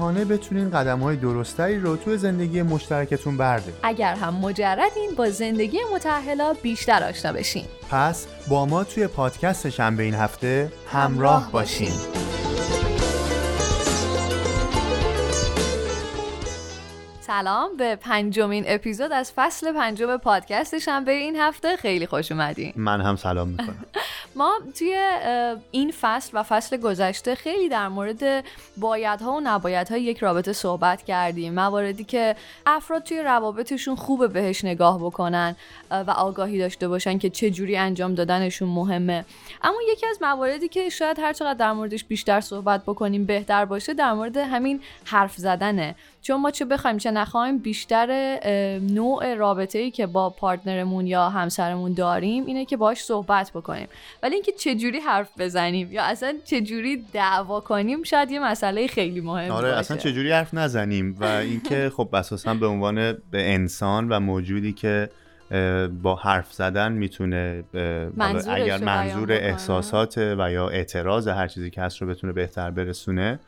آگاهانه بتونین قدم های درستری رو توی زندگی مشترکتون بردارید اگر هم مجردین با زندگی متحلا بیشتر آشنا بشین. پس با ما توی پادکست شنبه این هفته همراه باشین. سلام به پنجمین اپیزود از فصل پنجم پادکست شنبه این هفته. خیلی خوش اومدین. من هم سلام می‌کنم. ما توی این فصل و فصل گذشته خیلی در مورد بایدها و نبایدها یک رابطه صحبت کردیم. مواردی که افراد توی روابطشون خوبه بهش نگاه بکنن و آگاهی داشته باشن که چه جوری انجام دادنشون مهمه. اما یکی از مواردی که شاید هر چقدر در موردش بیشتر صحبت بکنیم بهتر باشه در مورد همین حرف زدنه. چون ما چه بخوایم چه نخوایم بیشتر نوع رابطه ای که با پارتنرمون یا همسرمون داریم اینه که باش صحبت بکنیم. ولی اینکه چه جوری حرف بزنیم یا اصلا چه جوری دعوا کنیم شاید یه مسئله خیلی مهم آره اصلا چه جوری حرف نزنیم؟ و اینکه خب اساسا به عنوان به انسان و موجودی که با حرف زدن می‌تونه اگر منظور احساسات و یا اعتراض هر چیزی که هست رو بتونه بهتر برسونه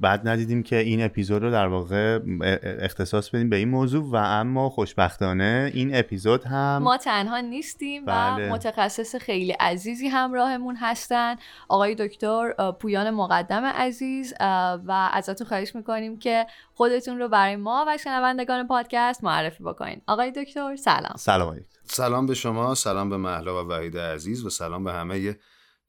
بعد ندیدیم که این اپیزود رو در واقع اختصاص بدیم به این موضوع و اما خوشبختانه این اپیزود هم ما تنها نیستیم بله. و متخصص خیلی عزیزی همراهمون هستن. آقای دکتر پویان مقدم عزیز و ازتون خواهش می‌کنیم که خودتون رو برای ما و شنوندگان پادکست معرفی بکنین. آقای دکتر سلام. سلام سلام به شما سلام به محلا و وحید عزیز و سلام به همه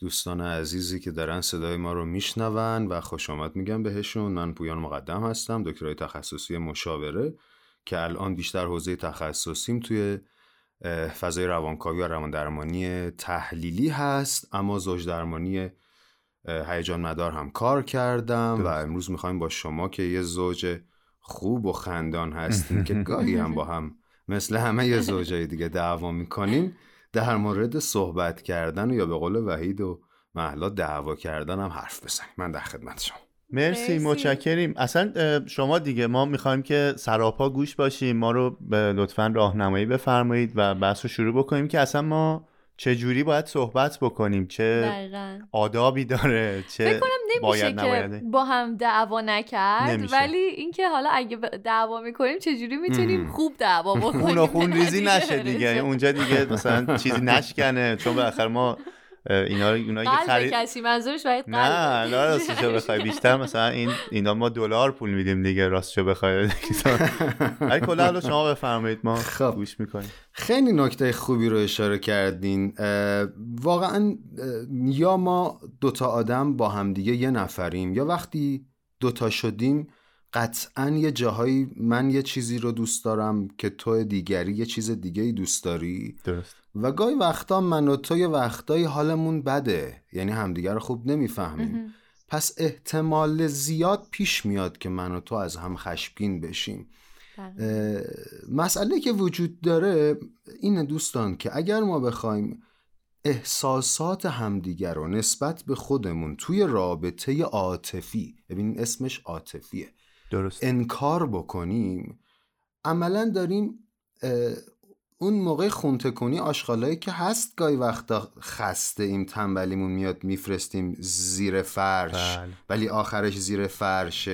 دوستان عزیزی که دارن صدای ما رو میشنون و خوش آمد میگم بهشون. من پویان مقدم هستم دکترای تخصصی مشاوره که الان بیشتر حوزه تخصصیم توی فضای روانکاوی و رواندرمانی تحلیلی هست اما زوج درمانی هیجان مدار هم کار کردم و امروز می‌خوایم با شما که یه زوج خوب و خندان هستیم که گاهی هم با هم مثل همه یه زوجای دیگه دعوا می‌کنیم در مورد صحبت کردن و یا به قول وحید و محلا دعوا کردن هم حرف بزنیم. من در خدمت شما. مرسی متشکریم. اصلا شما دیگه ما می‌خوایم که سراپا گوش باشیم. ما رو لطفا راهنمایی بفرمایید و بحث رو شروع بکنیم که اصلا ما چه جوری باید صحبت بکنیم؟ چه آدابی داره؟ چه باید که با هم دعوا نکرد ولی اینکه حالا اگه دعوا می‌کنیم چه جوری می‌تونیم خوب دعوا بکنیم؟ خون و خون ریزی نشه دیگه. اونجا دیگه مثلا چیزی نشکنه. چون بالاخره ما اینا رو اینا که خرید کسی منظورش باید نه نه راستشو بخوای. بیشتر مثلا این اینا ما دلار پول میدیم دیگه راستشو بخوای. ولی کلا شما بفرمایید ما خب. گوش می‌کنیم. خیلی نکته خوبی رو اشاره کردین. واقعا یا ما دوتا آدم با همدیگه یه نفریم یا وقتی دوتا شدیم قطعا یه جاهایی من یه چیزی رو دوست دارم که تو دیگری یه چیز دیگه ای دوست داری. درست. و گاهی وقتا من و تو یه وقتایی حالمون بده. یعنی همدیگر رو خوب نمی‌فهمیم. پس احتمال زیاد پیش میاد که من و تو از هم خشمگین بشیم. بله. مسئله که وجود داره این دوستان که اگر ما بخوایم احساسات همدیگر رو نسبت به خودمون توی رابطه عاطفی ببین اسمش عاطفیه. درست انکار بکنیم عملا داریم اون موقع خونته کنی آشغالایی که هست گاهی وقتا خسته ایم تنبلیمون میاد میفرستیم زیر فرش. بله. ولی آخرش زیر فرش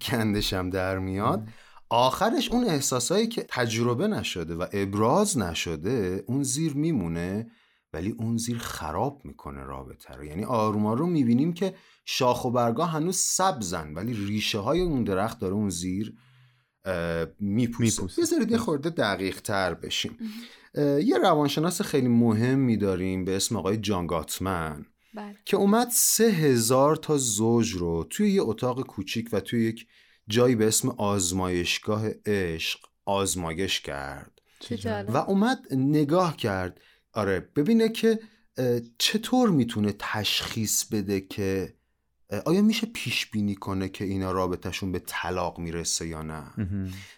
کندشم در میاد. آخرش اون احساسایی که تجربه نشده و ابراز نشده اون زیر میمونه. ولی اون زیر خراب می‌کنه رابطه رو. یعنی آروم آروم می‌بینیم که شاخ و برگاه هنوز سبزن ولی ریشه های اون درخت داره اون زیر میپوسه. بذارید یه خورده دقیق تر بشیم یه روانشناس خیلی مهم میداریم به اسم آقای جان گاتمن بله. که اومد سه هزار تا زوج رو توی یه اتاق کوچیک و توی یک جایی به اسم آزمایشگاه عشق آزمایش کرد. و اومد نگاه کرد آره. ببینه که چطور می‌تونه تشخیص بده که آیا میشه پیش بینی کنه که اینا رابطهشون به طلاق می‌رسه یا نه؟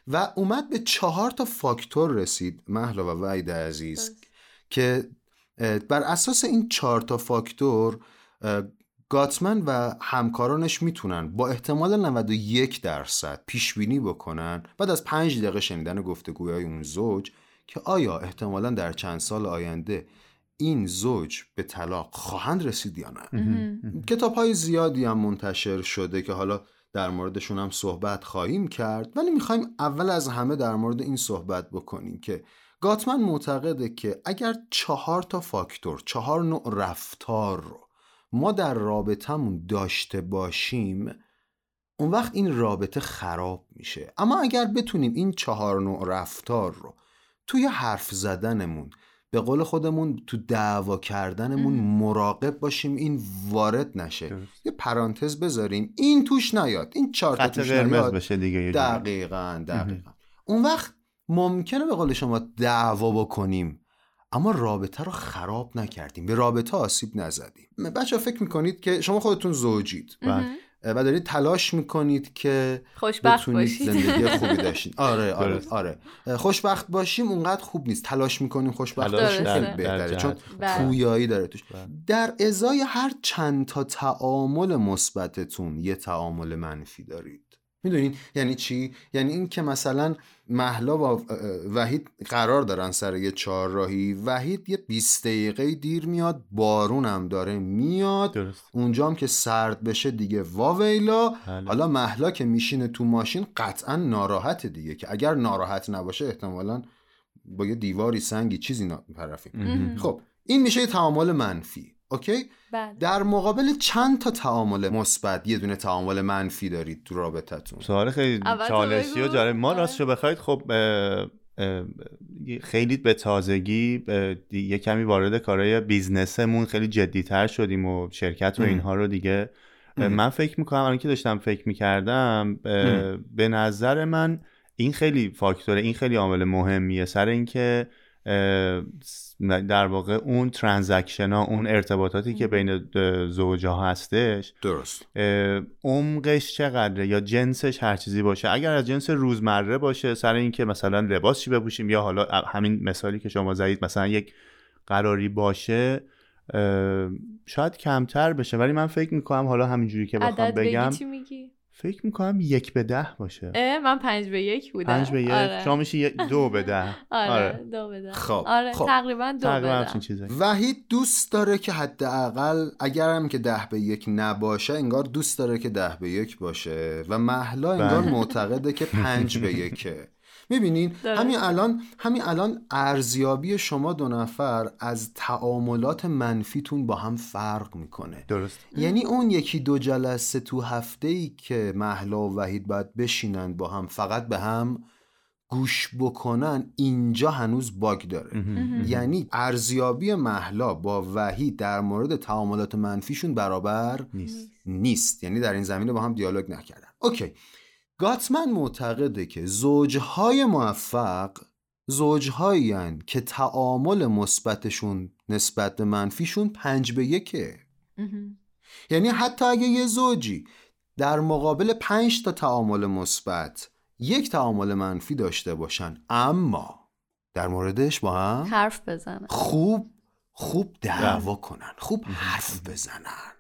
و اومد به چهار تا فاکتور رسید محلا و وعید عزیز که بر اساس این چهار تا فاکتور گاتمن و همکارانش می‌تونن با احتمال 91 درصد پیش بینی بکنن بعد از پنج دقیقه شنیدن گفتگوهای اون زوج که آیا احتمالا در چند سال آینده این زوج به طلاق خواهند رسید یا نه؟ کتاب های زیادی هم منتشر شده که حالا در موردشون هم صحبت خواهیم کرد ولی می‌خوایم اول از همه در مورد این صحبت بکنیم که گاتمن معتقده که اگر چهار تا فاکتور چهار نوع رفتار رو ما در رابطهمون داشته باشیم اون وقت این رابطه خراب میشه. اما اگر بتونیم این چهار نوع رفتار رو توی حرف زدنمون به قول خودمون تو دعوا کردنمون مراقب باشیم این وارد نشه. یه پرانتز بذاریم. این توش نیاد. این چهار تا توش نیاد. بشه دیگه دقیقا دقیقا. اون وقت ممکنه به قول شما دعوا بکنیم اما رابطه رو خراب نکردیم. به رابطه آسیب نزدیم. بچه فکر می‌کنید که شما خودتون زوجید. بله. و دارید تلاش می‌کنید که خوشبخت باشید. زندگی خوبی داشتین. آره آره آره. خوشبخت باشیم اونقدر خوب نیست. تلاش می‌کنیم خوشبخت باشیم. خیلی بهتره. چون بله. پویایی داره توش. بله. در ازای هر چند تا تعامل مثبتتون یه تعامل منفی دارید. می‌دونین یعنی چی؟ یعنی این که مثلا محلا و وحید قرار دارن سر یه چهارراهی. وحید یه 20 دقیقه دیر میاد بارون هم داره میاد. درست. اونجام که سرد بشه دیگه واویلا. بله. حالا محلا که میشینه تو ماشین قطعا ناراحت دیگه که اگر ناراحت نباشه احتمالا با یه دیواری سنگی چیزی طرفیم خب این میشه تعامل منفی. اوکی؟ بله. در مقابل چند تا تعامل مثبت یه دونه تعامل منفی دارید تو رابطتون؟ سوال خیلی چالشی و جالب. ما آره. راستشو بخواید خب خیلی به تازگی یه کمی وارد کارهای بیزنسمون خیلی جدیتر شدیم و شرکت و اینها رو دیگه. من فکر می‌کنم الان که داشتم فکر می‌کردم به نظر من این خیلی فاکتوره این خیلی عامل مهمیه. سر اینکه در واقع اون ترانزکشن ها اون ارتباطاتی که بین زوجها هستش درست. عمقش چقدره؟ یا جنسش هر چیزی باشه؟ اگر از جنس روزمره باشه سر اینکه مثلا لباس چی بپوشیم یا حالا همین مثالی که شما زدید مثلا یک قراری باشه شاید کمتر بشه. ولی من فکر می‌کنم حالا همینجوری که بخوام بگم چی میگی؟ فکر می‌کنم یک به ده باشه. من پنج به یک بودم. پنج به یک. آره. شما میشه دو به ده. آره, آره. دو به ده. خب آره خب. تقریبا دو تقریبا به ده. وحید دوست داره که حداقل اگرم که ده به یک نباشه انگار دوست داره که ده به یک باشه. و محلا انگار بله. معتقده که پنج به یکه. می‌بینین؟ همین الان همین الان ارزیابی شما دو نفر از تعاملات منفیتون با هم فرق می‌کنه. درست یعنی اون یکی دو جلسه تو هفته ای که محلا و وحید باید بشینن با هم فقط به هم گوش بکنن اینجا هنوز باگ داره. یعنی ارزیابی محلا با وحید در مورد تعاملات منفیشون برابر نیست. نیست. یعنی در این زمینه با هم دیالوگ نکردن. اوکی. گاتمن معتقده که زوجهای موفق زوجهایی که تعامل مثبتشون نسبت به منفیشون پنج به یکه. یعنی حتی اگه یه زوجی در مقابل پنج تا تعامل مثبت یک تعامل منفی داشته باشن اما در موردش با هم حرف بزنن. خوب خوب دعوا کنن خوب حرف بزنن.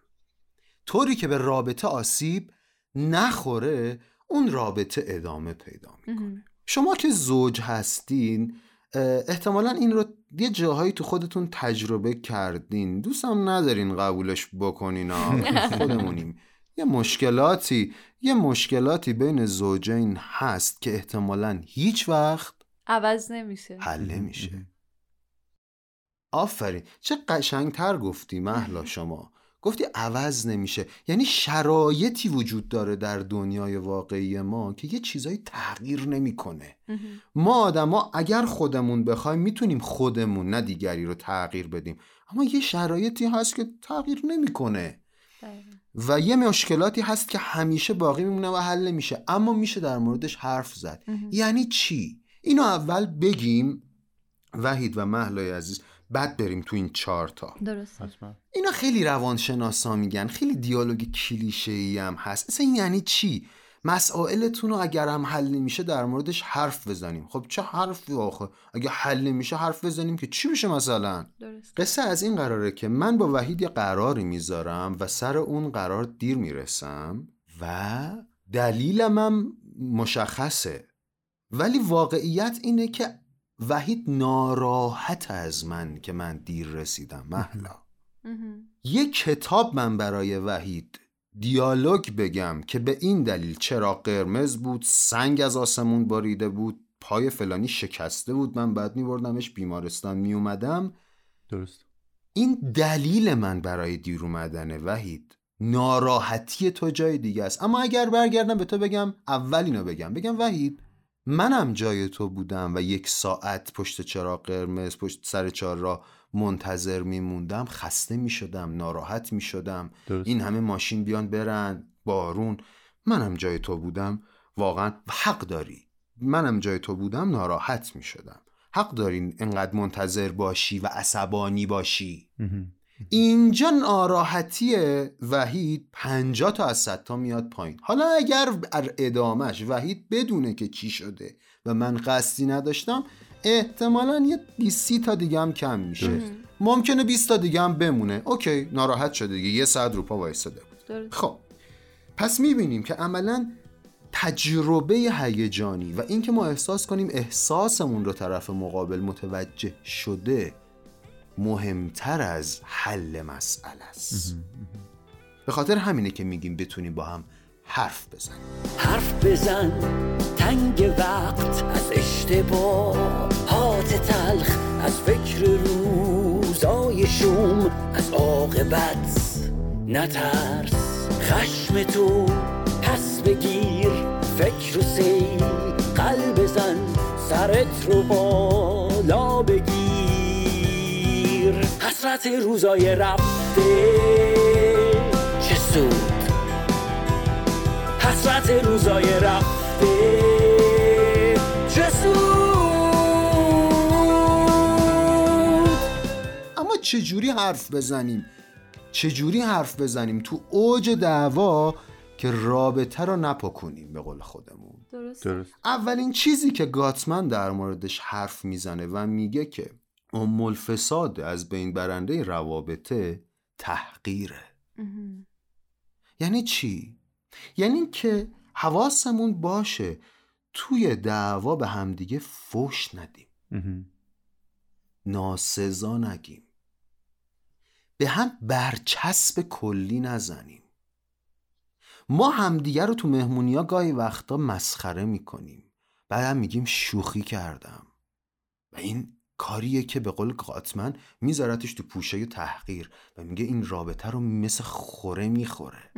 طوری که به رابطه آسیب نخوره اون رابطه ادامه پیدا می‌کنه. شما که زوج هستین احتمالا این رو یه جاهایی تو خودتون تجربه کردین. دوستم ندارین قبولش بکنین خودمونیم. یه مشکلاتی یه مشکلاتی بین زوجین هست که احتمالا هیچ وقت عوض نمیشه. حل نمیشه. آفرین. چه قشنگتر گفتی محلا شما. گفتی عوض نمیشه. یعنی شرایطی وجود داره در دنیای واقعی ما که یه چیزایی تغییر نمی‌کنه. ما آدما اگر خودمون بخوایم می‌تونیم خودمون نه دیگری رو تغییر بدیم. اما یه شرایطی هست که تغییر نمی‌کنه. و یه مشکلاتی هست که همیشه باقی میمونه و حل نمیشه. اما میشه در موردش حرف زد. یعنی چی؟ اینو اول بگیم. وحید و محلای عزیز بعد بریم تو این چهار تا. درست. اینا خیلی روانشناسا میگن خیلی دیالوگ کلیشه ای هم هست. اصلا این یعنی چی؟ مسائلتون رو اگر هم حل نمیشه در موردش حرف بزنیم. خب چه حرفی آخه؟ اگه حل نمیشه حرف بزنیم که چی میشه مثلا؟ درست. قصه از این قراره که من با وحید یه قراری می‌ذارم و سر اون قرار دیر می‌رسم و دلیلم هم مشخصه. ولی واقعیت اینه که وحید ناراحت از من که من دیر رسیدم. محلا یه کتاب من برای وحید دیالوگ بگم که به این دلیل چرا قرمز بود سنگ از آسمون باریده بود پای فلانی شکسته بود من بعد میبردمش بیمارستان میومدم درست. این دلیل من برای دیر اومدنه وحید ناراحتی تو جای دیگه است. اما اگر برگردم به تو بگم اول اینو بگم. بگم وحید منم جای تو بودم و یک ساعت پشت چراغ قرمز پشت سر چهار را منتظر میموندم. خسته می‌شدم ناراحت می‌شدم. این همه ماشین بیان برن بارون. منم جای تو بودم. واقعا حق داری. منم جای تو بودم ناراحت می‌شدم. حق دارین انقدر منتظر باشی و عصبانی باشی. اینجا ناراحتی وحید 50 تا از 100 تا میاد پایین. حالا اگر ادامش وحید بدونه که چی شده و من قصدی نداشتم احتمالا یه 20 تا دیگه هم کم میشه. ممکنه 20 تا دیگه هم بمونه. اوکی ناراحت شده دیگه. یه ساعت رو پا وایساده. بود خب پس می‌بینیم که عملا تجربه هیجانی و اینکه ما احساس کنیم احساسمون رو طرف مقابل متوجه شده مهمتر از حل مسئله است. به خاطر همینه که میگیم بتونیم با هم حرف بزن حرف بزن تنگ وقت از اشتباهات تلخ از فکر روزای شوم از عاقبت نترس. خشم تو پس بگیر فکر و سی قلب بزن سرت رو بالا بگیر. حسرت روزای رفته. چه سود؟ حسرت روزای رفته. اما چجوری حرف بزنیم؟ چجوری حرف بزنیم تو اوج دعوا که رابطه رو نپکنیم به قول خودمون؟ درست. درست اولین چیزی که گاتمن در موردش حرف می‌زنه و میگه که ام الفساد از بین برنده روابطه تحقیره. یعنی چی؟ یعنی که حواسمون باشه توی دعوا به همدیگه فوش ندیم. ناسزا نگیم. به هم برچسب کلی نزنیم. ما همدیگه رو تو مهمونی ها گاهی وقتا مسخره می‌کنیم. بعد هم میگیم شوخی کردم. و این کاریه که به قول قاتمن میذارتش تو پوشه تحقیر و میگه این رابطه رو مثل خوره می‌خوره.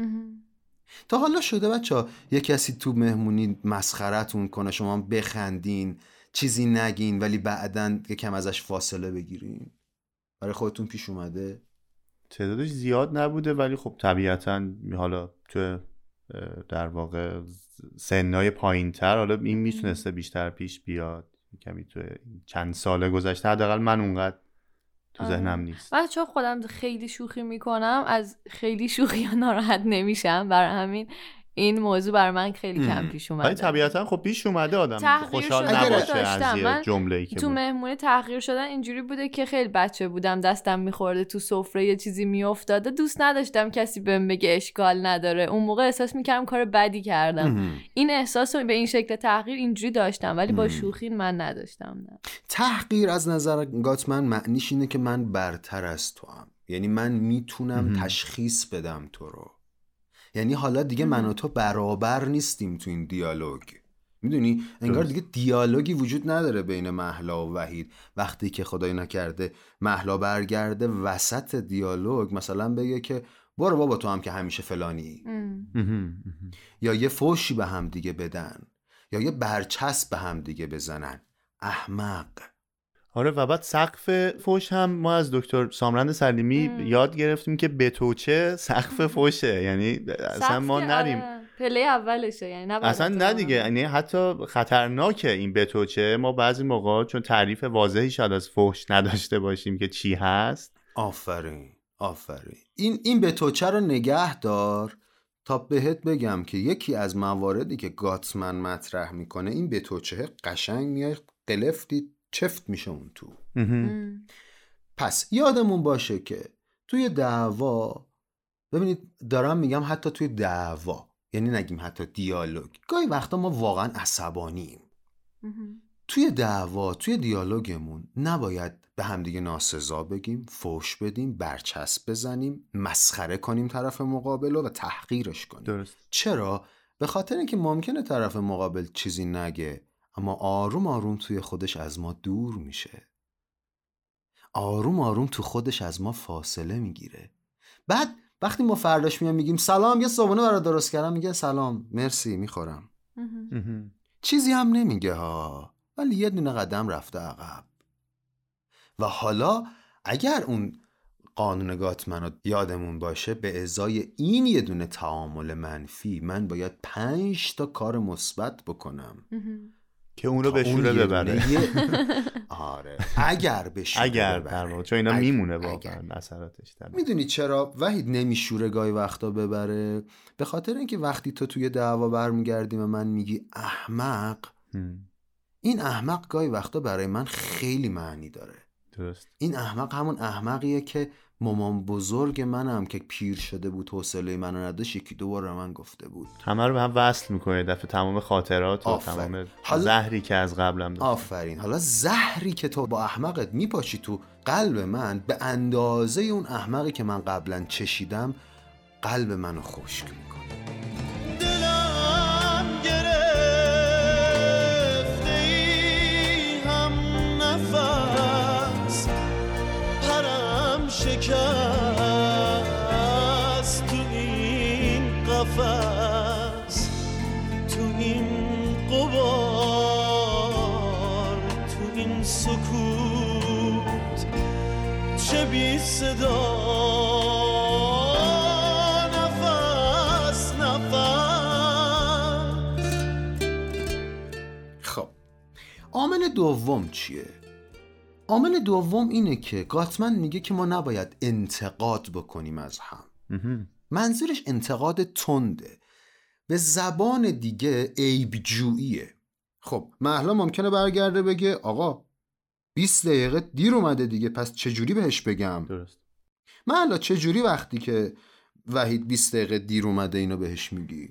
تا حالا شده بچه یه کسی تو مهمونی مسخرتون کنه شما بخندین چیزی نگین ولی بعدا کم ازش فاصله بگیرین. برای خودتون پیش اومده؟ تعدادش زیاد نبوده ولی خب طبیعتا حالا تو در واقع سنهای پایین تر حالا این می‌تونسته بیشتر پیش بیاد. کمی تو چند ساله گذشته حداقل من اونقدر تو ذهنم آره. نیست من چون خودم خیلی شوخی می‌کنم از خیلی شوخی ها ناراحت نمیشم برای همین این موضوع بر من خیلی کم پیش اومده. ولی طبیعتا خب پیش اومده آدم. خوشحال نباشه از یه جمله که تو مهمونه تغییر شدن اینجوری بوده که خیلی بچه بودم دستم میخورده تو سفره یه چیزی میافتاده. دوست نداشتم کسی بهم بگه اشکال نداره. اون موقع احساس می‌کردم کار بدی کردم. این احساس به این شکل تغییر اینجوری داشتم ولی با شوخی من نداشتم نه. تحقیر از نظر گاتمن معنیش اینه که من برتر از تو هم یعنی من می‌تونم تشخیص بدم تو رو. یعنی حالا دیگه من و تو برابر نیستیم تو این دیالوگ. می‌دونی؟ انگار دیگه دیالوگی وجود نداره بین محلا و وحید. وقتی که خدای نکرده محلا برگرده وسط دیالوگ مثلا بگه که برو بابا تو هم که همیشه فلانی. یا یه فوشی به هم دیگه بدن. یا یه برچسب به هم دیگه بزنن. احمق. آره و بعد سقف فوش هم ما از دکتر سامرند سلیمی یاد گرفتیم که به توچه سقف فوشه یعنی اصلا ما نریم. آره. پله اولشه یعنی نه اصلا نه دیگه یعنی حتی خطرناکه این بتوچه. ما بعضی موقع چون تعریف واضحی شاید از فحش نداشته باشیم که چی هست. آفرین آفرین. این این بتوچه رو نگه دار تا بهت بگم که یکی از مواردی که گاتمن مطرح می‌کنه این بتوچه قشنگ میای قلفتی چفت میشه اون تو. پس یادمون باشه که توی دعوا ببینید دارم میگم حتی توی دعوا یعنی نگیم حتی دیالوگ. گاهی وقتا ما واقعا عصبانیم. توی دعوا توی دیالوگمون نباید به همدیگه ناسزا بگیم فوش بدیم برچسب بزنیم مسخره کنیم طرف مقابل و تحقیرش کنیم. درست. چرا؟ به خاطر اینکه ممکنه طرف مقابل چیزی نگه. اما آروم آروم توی خودش از ما دور میشه. آروم آروم تو خودش از ما فاصله می‌گیره. بعد وقتی ما فرداش میام میگیم سلام یه صبحونه برای درست کردم میگه سلام مرسی می‌خورم. چیزی هم نمیگه ها ولی یه دونه قدم رفته عقب. و حالا اگر اون قانون گاتمن رو یادمون باشه به ازای این یه دونه تعامل منفی من باید پنج تا کار مثبت بکنم. که اون رو به شوره ببره. آره. اگر به شوره اگر در چون اینا میمونه واقعا اثراتش می‌دونی چرا؟ وحید نمیشوره گاهی وقتا ببره. به خاطر اینکه وقتی تو توی دعوا برمیگردیم و من میگی احمق این احمق گاهی وقتا برای من خیلی معنی داره. درست. این احمق همون احمقیه که مامان بزرگ منم که پیر شده بود حوصله منو نداشت یکی دو بار من گفته بود. همه رو به هم وصل می‌کنه دفعه تمام خاطرات و تمام حالا... زهری که از قبلم داشت آفرین. حالا زهری که تو با احمقت میپاشی تو قلب من به اندازه اون احمقی که من قبلا چشیدم قلب منو خشک می‌کنه. شکست تو این قفس تو این قبار تو این سکوت چه بی صدا نفس نفس خب عامل دوم چیه؟ عامل دوم اینه که گاتمن میگه که ما نباید انتقاد بکنیم از هم. منظورش انتقاد تنده. به زبان دیگه عیبجوییه. خب محلا ممکنه برگرده بگه آقا 20 دقیقه دیر اومده دیگه پس چجوری بهش بگم؟ درست. محلا چجوری وقتی که وحید 20 دقیقه دیر اومده اینو بهش میگی؟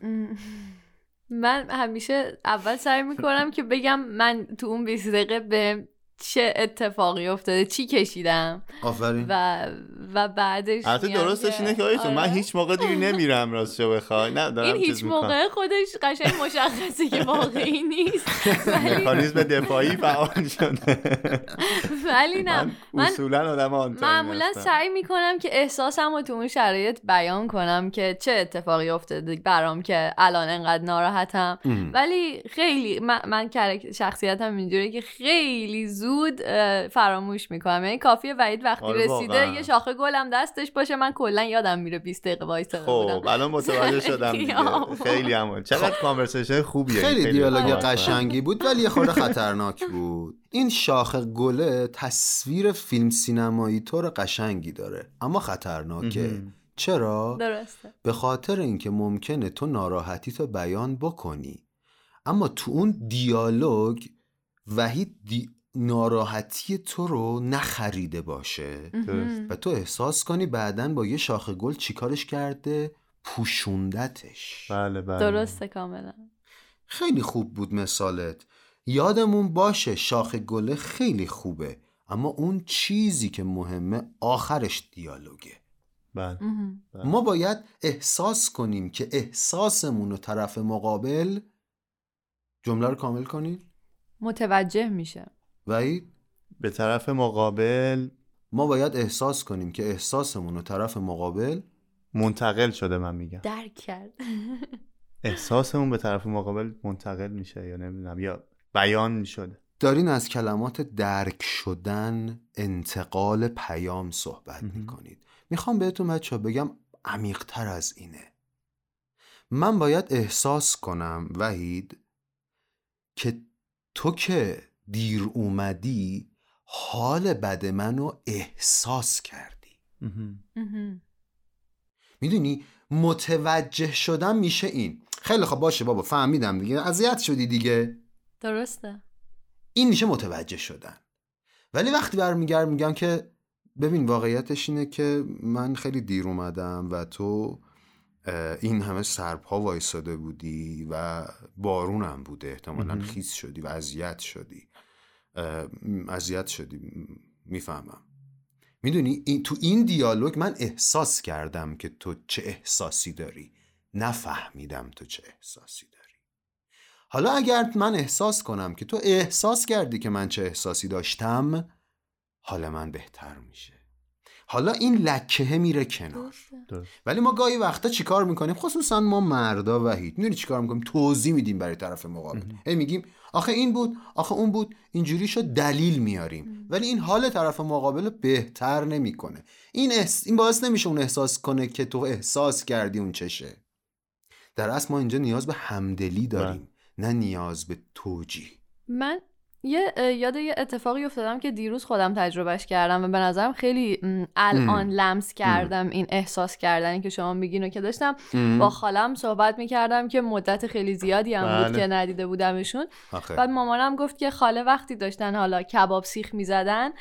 من همیشه اول سعی می‌کنم که بگم من تو اون 20 دقیقه به چه اتفاقی افتاده چی کشیدم آفرین و و بعدش البته درستش که- اینه که آیتون من آره. هیچ موقع دیگه نمیرم راستشو بخوای نه دارم این هیچ می‌کنم. موقع خودش قشنگ مشخصه که واقعی نیست مکانیزم دفاعی فعال شده ولی نه من اصولا آدم معمولا. سعی می‌کنم که احساسم رو تو اون شرایط بیان کنم که چه اتفاقی افتاده برام که الان انقدر ناراحتم. ولی خیلی من, من شخصیتم اینجوریه که خیلی زود اه، فراموش می‌کنم. یعنی کافیه وحید وقتی آره رسیده واقعا. یه شاخه گلم دستش باشه. من کلا یادم میره 20 دقیقه وایساده خب الان متوجه شدم. خیلی هم چقدر کانورسیشن خوبیه. خیلی دیالوگ. قشنگی بود ولی یه خورده خطرناک بود. این شاخه گله تصویر فیلم سینمایی طور قشنگی داره اما خطرناکه. چرا؟ درسته. به خاطر اینکه ممکنه تو ناراحتی تو بیان بکنی. اما تو اون دیالوگ وحید دی... ناراحتی تو رو نخریده باشه. درست. و تو احساس کنی بعدا با یه شاخه گل چیکارش کرده؟ پوشوندتش. بله بله. درسته کاملا. خیلی خوب بود مثالت. یادمون باشه شاخ گله خیلی خوبه اما اون چیزی که مهمه آخرش دیالوگه. بله. بله. ما باید احساس کنیم که احساسمون و طرف مقابل جمله رو کامل کنید متوجه میشه. وحید به طرف مقابل ما باید احساس کنیم که احساسمون و طرف مقابل منتقل شده من میگم. درک کرد. احساسمون به طرف مقابل منتقل میشه یا نمی‌دونم یا بیان شده دارین از کلمات درک شدن انتقال پیام صحبت. می‌کنید. می‌خوام بهتون بچه بگم عمیقتر از اینه. من باید احساس کنم وحید که تو که دیر اومدی حال بد منو احساس کردی. می‌دونی متوجه شدم میشه این. خیلی خب باشه بابا فهمیدم دیگه. اذیت شدی دیگه. درسته. این میشه متوجه شدن. ولی وقتی برمیگرد میگم که ببین واقعیتش اینه که من خیلی دیر اومدم و تو این همه سرپا وایساده بودی و بارونم بوده احتمالا خیس شدی و اذیت شدی. اذیت شدی می‌فهمم. می‌دونی این تو این دیالوگ من احساس کردم که تو چه احساسی داری. نفهمیدم تو چه احساسی داری. حالا اگر من احساس کنم که تو احساس کردی که من چه احساسی داشتم حال من بهتر میشه. حالا این لکه میره کنار. ولی ما گاهی وقتا چیکار می‌کنیم؟ خصوصا ما مردا وحید. می‌دونی چیکار می‌کنیم؟ توضیح میدیم برای طرف مقابل. هی میگیم آخه این بود آخه اون بود. اینجوری شد دلیل میاریم. ولی این حال طرف مقابل بهتر نمی‌کنه. این این باعث نمیشه اون احساس کنه که تو احساس کردی اون چشه. در اصل ما اینجا نیاز به همدلی داریم. نه نیاز به توجیه. من یه یاد یه اتفاقی افتادم که دیروز خودم تجربهش کردم و به نظرم خیلی الان لمس کردم این احساس کردنی که شما میگین و که داشتم با خالم صحبت می‌کردم که مدت خیلی زیادی هم بود بله. که ندیده بودمشون آخه. بعد مامانم گفت که خاله وقتی داشتن حالا کباب سیخ می‌زدن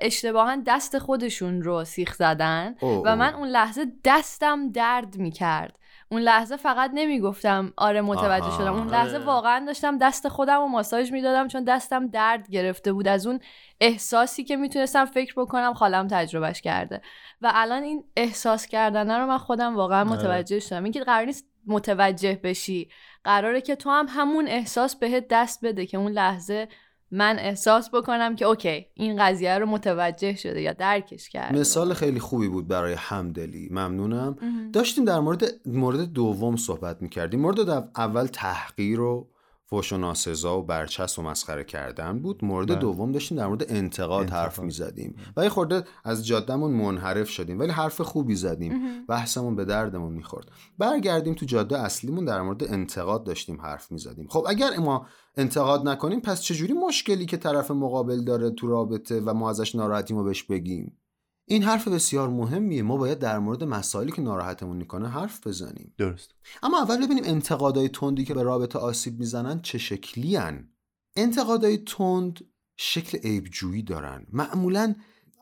اشتباها دست خودشون رو سیخ زدن اوه، و من. اون لحظه دستم درد می‌کرد اون لحظه فقط نمی‌گفتم آره متوجه آها، شدم اون آره. لحظه واقعا داشتم دست خودم رو ماساژ می‌دادم چون دستم درد گرفته بود از اون احساسی که می‌تونستم فکر بکنم خالم تجربهش کرده و الان این احساس کردن رو من خودم واقعا آره. متوجه شدم اینکه قرار نیست متوجه بشی قراره که تو هم همون احساس بهت دست بده که اون لحظه من احساس بکنم که اوکی این قضیه رو متوجه شده یا درکش کرده. مثال خیلی خوبی بود برای همدلی. ممنونم. داشتیم در مورد مورد دوم صحبت می‌کردیم. مورد دو- اول تحقیر و فوش و ناسزا و برچست و مسخره کردن بود. مورد بله. دوم داشتیم در مورد انتقاد, انتقاد. حرف می‌زدیم. و یه خورده از جادهمون منحرف شدیم ولی حرف خوبی زدیم. بحثمون به دردمون می‌خورد. برگردیم تو جاده اصلیمون در مورد انتقاد داشتیم حرف می‌زدیم. خب اگر ما انتقاد نکنیم پس چجوری مشکلی که طرف مقابل داره تو رابطه و ما ازش ناراحتیم و بهش بگیم؟ این حرف بسیار مهمیه. ما باید در مورد مسائلی که ناراحتمون می‌کنه حرف بزنیم. درست. اما اول ببینیم انتقادهای تندی که به رابطه آسیب می‌زنن چه شکلی هن. انتقادهای تند شکل عیبجویی دارن. معمولا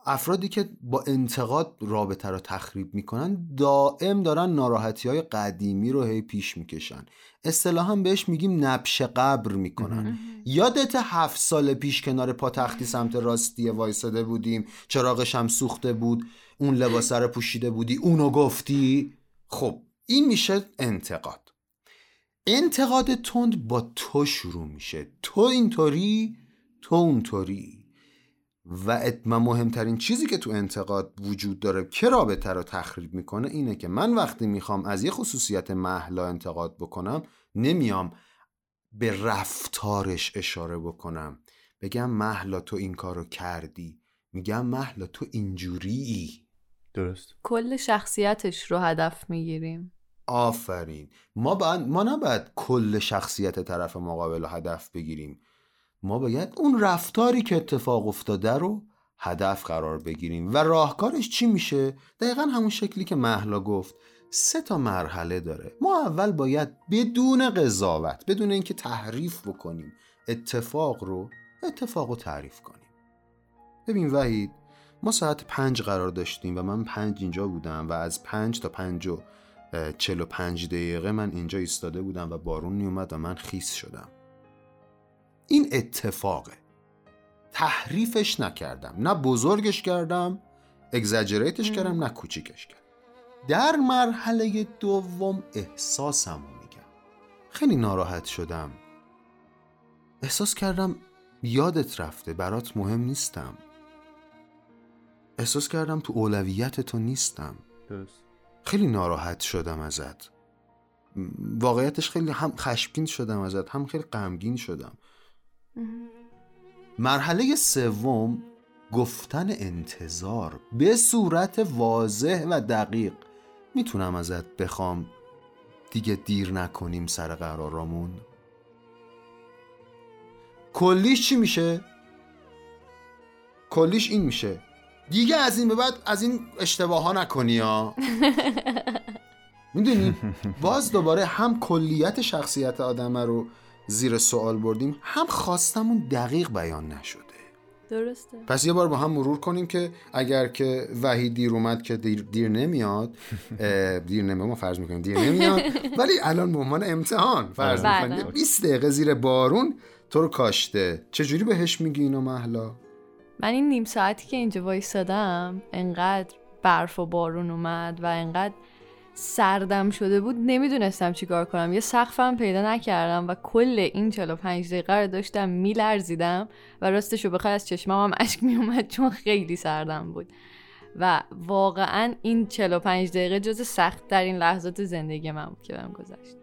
افرادی که با انتقاد رابطه رو تخریب می‌کنن دائم دارن ناراحتی های قدیمی رو هی پیش می‌کشن. اصطلاحا بهش میگیم نبش قبر می‌کنن. یادت هفت سال پیش کنار پاتختی سمت راستی وایساده بودیم چراغش هم سوخته بود اون لباسه رو پوشیده بودی اونو گفتی؟ خب این میشه انتقاد. انتقاد تند با تو شروع میشه. تو اینطوری تو اونطوری. و ات- و مهمترین چیزی که تو انتقاد وجود داره که رابطه رو تخریب می‌کنه اینه که من وقتی می‌خوام از یه خصوصیت محلا انتقاد بکنم نمیام به رفتارش اشاره بکنم. بگم محلا تو این کارو کردی. میگم محلا تو اینجوری درست. کل شخصیتش رو هدف می‌گیریم. آفرین. ما باید ما نباید کل شخصیت طرف مقابل رو هدف بگیریم. ما باید اون رفتاری که اتفاق افتاده رو هدف قرار بگیریم. و راهکارش چی میشه؟ دقیقا همون شکلی که محلا گفت. سه تا مرحله داره. ما اول باید بدون قضاوت بدون اینکه تحریف بکنیم اتفاق رو اتفاق رو تعریف کنیم. ببین وحید ما ساعت پنج قرار داشتیم و من پنج اینجا بودم و از پنج تا پنج و چل و پنج دقیقه من اینجا ایستاده بودم و بارون میومد و من خیس شدم. این اتفاقه. تحریفش نکردم. نه بزرگش کردم اگزاجریتش کردم نه کوچیکش کردم. در مرحله دوم احساسم رو میگم. خیلی ناراحت شدم. احساس کردم یادت رفته برات مهم نیستم. احساس کردم تو اولویت تو نیستم. خیلی ناراحت شدم ازت. واقعیتش خیلی هم خشمگین شدم ازت هم خیلی غمگین شدم. مرحله سوم گفتن انتظار. به صورت واضح و دقیق. می‌تونم ازت بخوام. دیگه دیر نکنیم سر قرارامون. کلیش چی میشه؟ کلیش این میشه. دیگه از این به بعد از این اشتباه ها نکنی ها. می‌دونی؟ باز دوباره هم کلیت شخصیت آدم رو زیر سوال بردیم هم خواستمون دقیق بیان نشده. درسته. پس یه بار با هم مرور کنیم که اگر که وحید دیر اومد که دیر, دیر نمیاد دیر نمیاد ما فرض می‌کنیم دیر نمیاد ولی الان به عنوان امتحان فرض بله. می‌کنیم. 20 دقیقه زیر بارون تو رو کاشته. چجوری بهش میگی اینو محلا من این نیم ساعتی که اینجا وایستادم انقدر برف و بارون اومد و انقدر سردم شده بود نمی‌دونستم چیکار کنم. یه سقفم پیدا نکردم و کل این 45 دقیقه رو داشتم میلرزیدم و راستش رو بخوای از چشمام هم اشک میومد چون خیلی سردم بود. و واقعا این 45 دقیقه جز سخت در این لحظات زندگی من بود که بهم گذشت.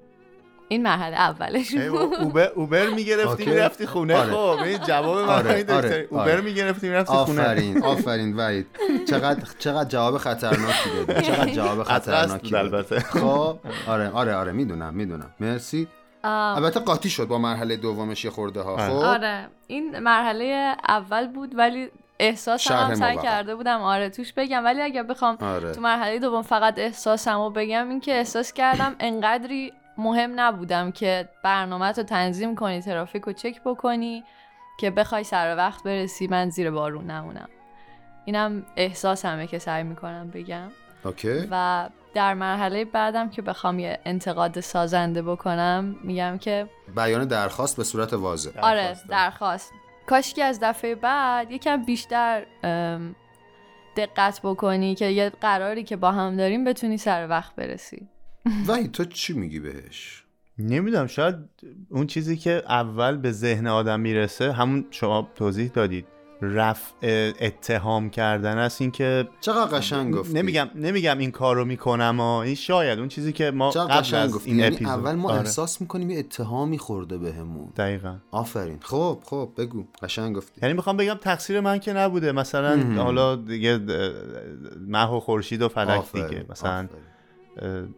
این مرحله اولش اوبر اوبر می‌گرفتی. می‌رفتی خونه؟ آره. خب این جواب من آره، این آره، دکتر. اوبر آره. می‌گرفتی می‌رفتی خونه. آفرین آفرین وحید چقدر چقدر جواب خطرناکی دادی. چقدر جواب خطرناکی البته. خب آره آره آره می‌دونم می‌دونم. مرسی. آم، البته قاطی شد با مرحله دومش یه خورده ها. آره. خب. آره این مرحله اول بود ولی احساسم هم سعی. کرده بودم آره توش بگم. ولی اگر بخوام آره. تو مرحله دوم فقط احساسم رو بگم این که احساس کردم انقدری مهم نبودم که برنامه رو تنظیم کنی ترافیک رو چک بکنی که بخوای سر وقت برسی من زیر بارون نمونم. اینم احساسمه که سعی می‌کنم بگم. اوکی. و در مرحله بعدم که بخوام یه انتقاد سازنده بکنم میگم که بیان درخواست به صورت واضح. آره درخواست. درخواست کاش که از دفعه بعد یکم بیشتر دقت بکنی که یه قراری که با هم داریم بتونی سر وقت برسی. وحید تو چی میگی بهش؟ نمی‌دونم شاید اون چیزی که اول به ذهن آدم می‌رسه همون شما توضیح دادید. رفع اتهام کردن است این که چقدر قشنگ گفتی؟ نمیگم نمیگم این کار رو می‌کنم ها این شاید اون چیزی که ما قبل قشنگ از گفتی؟ این یعنی اپیزود اول ما آره. احساس می‌کنیم یه اتهامی خورده بهمون. دقیقا. آفرین. خب خب بگو. قشنگ گفتی. یعنی می‌خوام بگم تقصیر من که نبوده. مثلا مهم. حالا دیگه مه و خورشید و فلک آفرین، دیگه مثلا آفرین.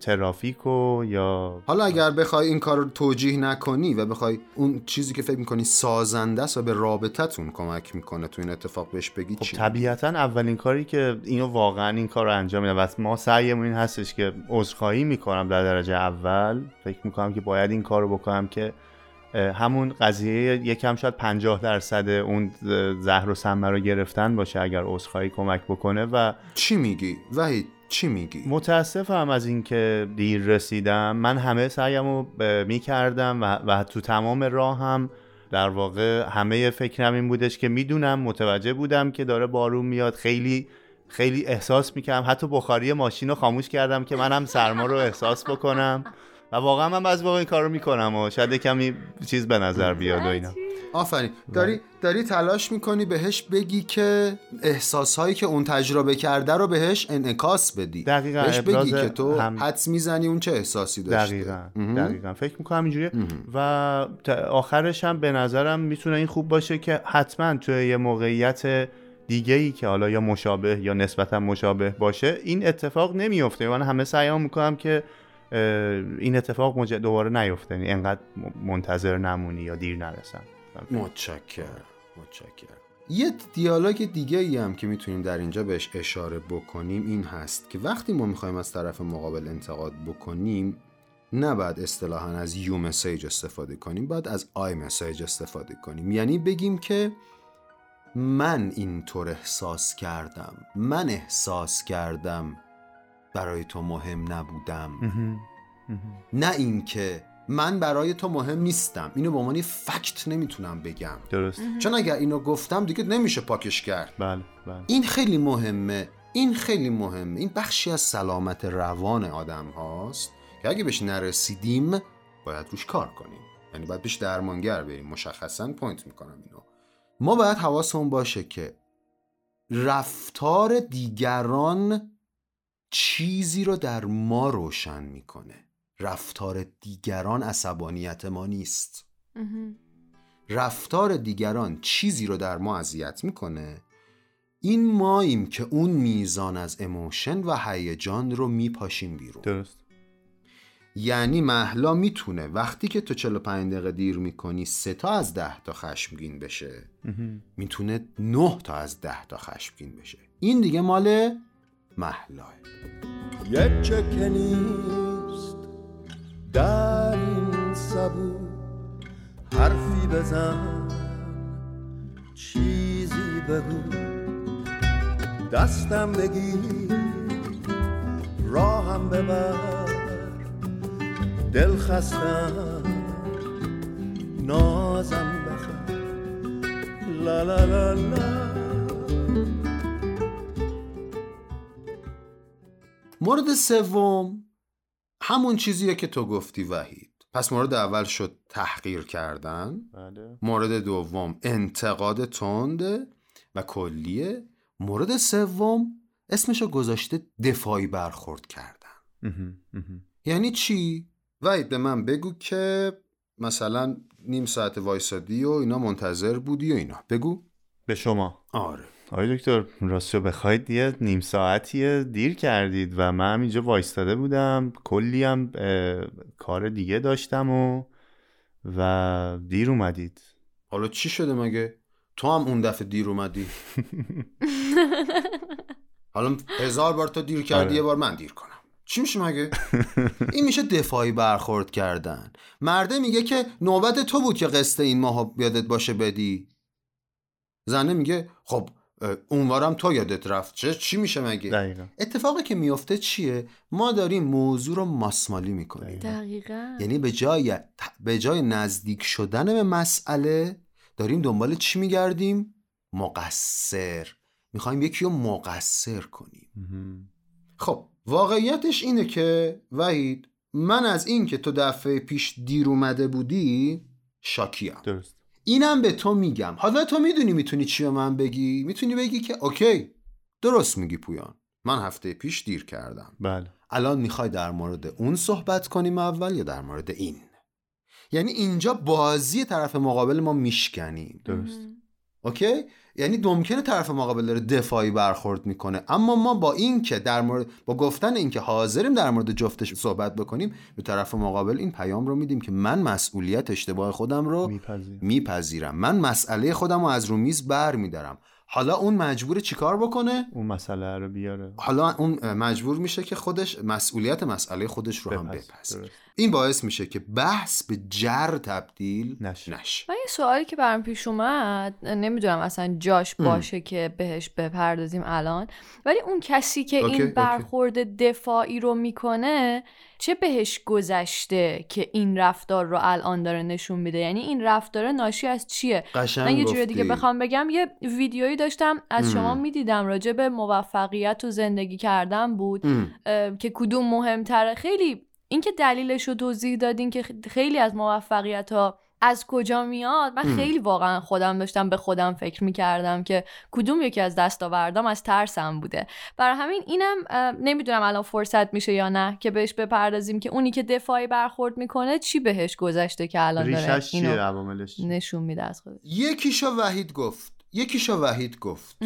ترافیک و یا حالا اگر بخوای این کار رو توجیه نکنی و بخوای اون چیزی که فکر می‌کنی سازنده است و به رابطتون کمک می‌کنه تو این اتفاق بهش بگی خب چی؟ طبیعتا اولین کاری که اینو واقعا این کار رو انجام میدم. و ما سعیمون این هستش که عذرخواهی می‌کنم در درجه اول. فکر می‌کنم که باید این کار رو بکنم که همون قضیه یکم شاید 50 درصد اون زهر و سمه رو گرفتن باشه اگر عذرخواهی کمک بکنه و چی میگی؟ وحید؟ چی میگی؟ متاسفم از اینکه دیر رسیدم. من همه سعیمو می‌کردم و, و تو تمام راه هم در واقع همه فکرم این بودش که می‌دونم متوجه بودم که داره بارون میاد. خیلی خیلی احساس می‌کردم. حتی بخاری ماشین رو خاموش کردم که منم سرما رو احساس بکنم. و واقعا من بعضی واقعا این کار رو می‌کنم و شاید یه کمی چیز به نظر بیاد و اینا. آفرین. داری داری تلاش می‌کنی بهش بگی که احساسهایی که اون تجربه کرده رو بهش انعکاس بدی. دقیقاً، بهش بگی که تو هم- حدس می‌زنی اون چه احساسی داشته. دقیقا. دقیقا. فکر می‌کنم اینجوریه. و آخرش هم به نظرم می‌تونه این خوب باشه که حتما توی یه موقعیت دیگه ای که حالا یا مشابه یا نسبتا مشابه باشه این اتفاق نمیفته من همه سعیام می‌کنم که این اتفاق دوباره نیفته. یعنی انقدر منتظر نمونی یا دیر نرسم. متشکرم. متشکرم. یه دیالوگ دیگه ای هم که می‌تونیم در اینجا بهش اشاره بکنیم این هست که وقتی ما می‌خوایم از طرف مقابل انتقاد بکنیم نباید اصطلاحا از یو مسیج استفاده کنیم باید از آی مسیج استفاده کنیم. یعنی بگیم که من اینطور احساس کردم من احساس کردم برای تو مهم نبودم. نه اینکه من برای تو مهم نیستم. اینو به عنوان یه فکت نمی‌تونم بگم. درست. چون اگر اینو گفتم دیگه نمیشه پاکش کرد. بله بله. این خیلی مهمه. این خیلی مهمه. این بخشی از سلامت روان آدم هاست که اگه بهش نرسیدیم باید روش کار کنیم. یعنی باید پیش درمانگر بریم. مشخصا point می‌کنم اینو. ما باید حواسمون باشه که رفتار دیگران چیزی رو در ما روشن می‌کنه. رفتار دیگران عصبانیت ما نیست. رفتار دیگران چیزی رو در ما اذیت می‌کنه. این ماییم که اون میزان از emotion و هیجان رو میپاشیم بیرون. درست. یعنی محلا می‌تونه وقتی که تو 45 دقیقه دیر می‌کنی سه تا از ده تا خشمگین بشه می‌تونه نه تا از ده تا خشمگین بشه. این دیگه مال محلاه یک چکه نیست در این سبو. حرفی بزن چیزی بگو. دستم بگیر راهم ببر. دل خستم نازم بخر. لا لا لا لا. مورد سوم همون چیزیه که تو گفتی وحید. پس مورد اول شد تحقیر کردن. بله. مورد دوم انتقاد تند و کلیه. مورد سوم اسمشو گذاشته دفاعی برخورد کردن. مهم، مهم. یعنی چی؟ وحید به من بگو که مثلا نیم ساعت وایسادی و اینا منتظر بودی و اینا. بگو. به شما. آره. آقای دکتر راستشو بخواید یه نیم ساعتی دیر کردید و من هم اینجا وایستاده بودم کلی هم کار دیگه داشتم و و دیر اومدید حالا چی شده مگه؟ تو هم اون دفعه دیر اومدی حالا هزار بار تو دیر کردی آره. یه بار من دیر کنم چی میشه مگه؟ این میشه دفاعی برخورد کردن مرده میگه که نوبت تو بود که قسط این ماه یادت باشه بدی زنه میگه خب اونورم تو یادت رفت چه؟ چی میشه مگه؟ دقیقا. اتفاقی که میفته چیه؟ ما داریم موضوع رو ماسمالی می‌کنیم. دقیقا. یعنی به جای به جای نزدیک شدن به مسئله داریم دنبال چی میگردیم؟ مقصر. می‌خوایم یکی رو مقصر کنیم. مهم. خب واقعیتش اینه که وحید من از این که تو دفعه پیش دیر اومده بودی شاکیم درست. اینم به تو میگم. حالا تو می‌دونی می‌تونی چی به من بگی؟ می‌تونی بگی که اوکی. درست میگی پویان. من هفته پیش دیر کردم. بله. الان می‌خوای در مورد اون صحبت کنیم اول یا در مورد این؟ یعنی اینجا بازی طرف مقابل ما میشکنیم. درست. اوکی؟ یعنی ممکنه طرف مقابل داره دفاعی برخورد می‌کنه. اما ما با این که در مورد با گفتن اینکه حاضریم در مورد جفتش صحبت بکنیم به طرف مقابل این پیام رو میدیم که من مسئولیت اشتباه خودم رو میپذیر میپذیرم. من مسئله خودم رو از رو میز بر میدارم. حالا اون مجبور چیکار بکنه اون مسئله رو بیاره حالا اون مجبور میشه که خودش مسئولیت مسئله خودش رو هم بپذیر. بپذیره. این باعث میشه که بحث به جر تبدیل نشه. نشه من یه سوالی که برام پیش اومد نمی‌دونم اصلا جاش باشه که بهش بپردازیم الان ولی اون کسی که اوکی، این اوکی. برخورد دفاعی رو می‌کنه چه بهش گذشته که این رفتار رو الان داره نشون میده یعنی این رفتار ناشی از چیه من یه جوری. دیگه بخوام بگم یه ویدیویی داشتم از شما. می‌دیدم راجع به موفقیت و زندگی کردن بود که کدوم مهمتره خیلی اینکه دلیلش رو توضیح دادین که خیلی از موفقیت ها از کجا میاد من. خیلی واقعا خودم داشتم به خودم فکر می‌کردم که کدوم یکی از دستاوردام از ترسم بوده برای همین اینم نمی‌دونم الان فرصت میشه یا نه که بهش بپردازیم که اونی که دفاعی برخورد می‌کنه چی بهش گذشته که الان داره اینو عواملش؟ نشون میده از خودش یکیشو وحید گفت یکیشو وحید گفت.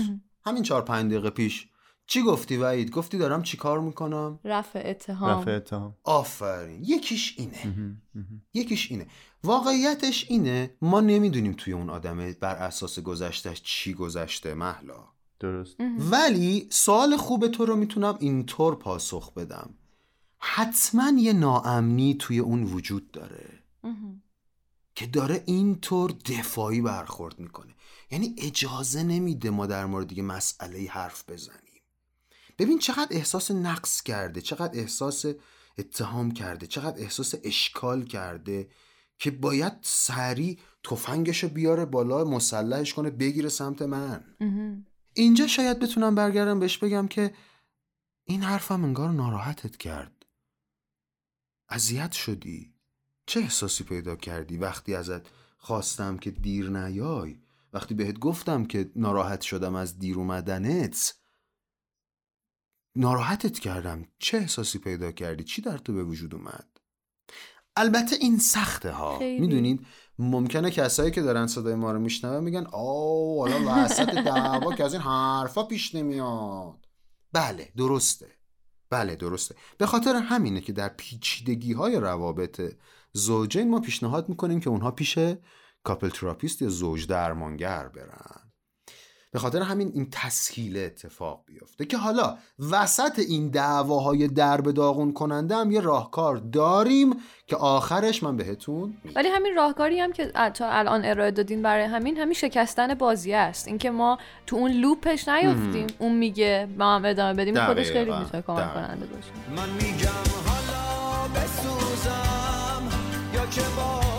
همین چهار پنج دقیقه پیش چی گفتی وحید گفتی دارم چیکار می‌کنم؟ رفع اتهام. رفع اتهام. آفرین. یکیش اینه. مهم. مهم. یکیش اینه. واقعیتش اینه ما نمی‌دونیم توی اون آدمه بر اساس گذشتش چی گذشته محلا درست. مهم. ولی سوال خوب تو رو می‌تونم اینطور پاسخ بدم. حتما یه ناامنی توی اون وجود داره. مهم. که داره اینطور دفاعی برخورد می‌کنه. یعنی اجازه نمیده ما در مورد یه مسئله حرف بزنیم. ببین چقدر احساس نقص کرده چقدر احساس اتهام کرده چقدر احساس اشکال کرده که باید سریع تفنگشو بیاره بالا مسلحش کنه بگیره سمت من. اینجا شاید بتونم برگردم بهش بگم که این حرفم انگار ناراحتت کرد. اذیت شدی. چه احساسی پیدا کردی؟ وقتی ازت خواستم که دیر نیای وقتی بهت گفتم که ناراحت شدم از دیر اومدنت ناراحتت کردم. چه احساسی پیدا کردی؟ چی در تو به وجود اومد؟ البته این سخته ها. می‌دونید ممکنه کسایی که دارن صدای ما رو میشنون میگن آه حالا وسط دعوا که از این حرفا پیش نمیاد. بله درسته. بله درسته. به خاطر همینه که در پیچیدگی های روابط زوجین ما پیشنهاد می‌کنیم که اونها پیش couple therapist یا زوج درمانگر برن. به خاطر همین این تسهیل اتفاق بیفته که حالا وسط این دعواهای درب داغون کننده هم یه راهکار داریم که آخرش من بهتون ولی همین راهکاری هم که تا الان ارائه دادین برای همین همین شکستن بازی است. اینکه ما تو اون لوپش نیفتیم. اون میگه ما هم ادامه بدیم خودش خیلی می‌تونه کمک کننده باشه. من میگم حالا بسوزم یا که با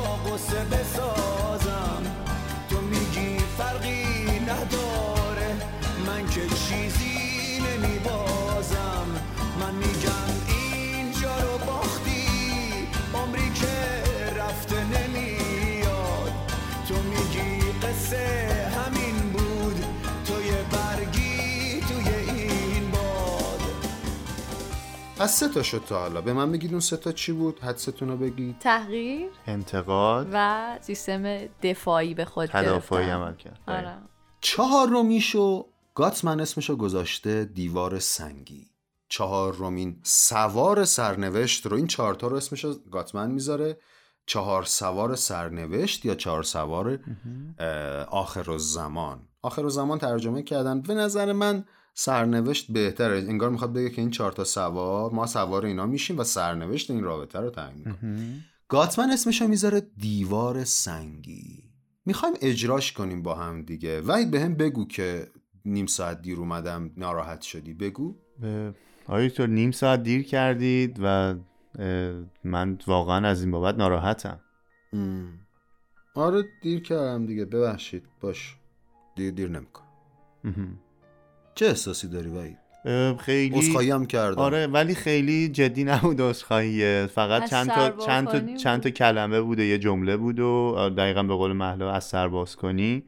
همین بود. تو یه برگی توی این باد. از سه تا شد تا حالا. به من بگید اون سه تا چی بود؟ حدستون رو بگید. تغییر انتقاد. و سیستم دفاعی به خود تدافعی گرفتن. عمل کرد. آره. چهار رومیشو گاتمن اسمشو گذاشته دیوار سنگی. چهار رومین سوار سرنوشت رو این چهارتا رو اسمشو گاتمن می‌ذاره. چهار سوار سرنوشت یا چهار سوار آخر و زمان. آخر و زمان ترجمه کردن. به نظر من سرنوشت بهتره. انگار می‌خواد بگه که این چهارتا سوار ما سوار اینا میشیم و سرنوشت این رابطه رو تعیین می‌کنه گاتمن اسمشو می‌ذاره دیوار سنگی. می‌خوایم اجراش کنیم با هم دیگه. وحید به هم بگو که نیم ساعت دیر اومدم ناراحت شدی. بگو. آقای دکتر نیم ساعت دیر کردید و من واقعا از این بابت ناراحتم. ام. آره دیر کردم دیگه. ببخشید. باش. دیر دیر نمیکن. چه احساسی داری وحید؟ اه، خیلی هم کردم. آره ولی خیلی جدی نبود عذرخواهیه. فقط چند تا چند تا چند تا. کلمه بوده یه جمله بود و دقیقا به قول محلا از سر باز کنی.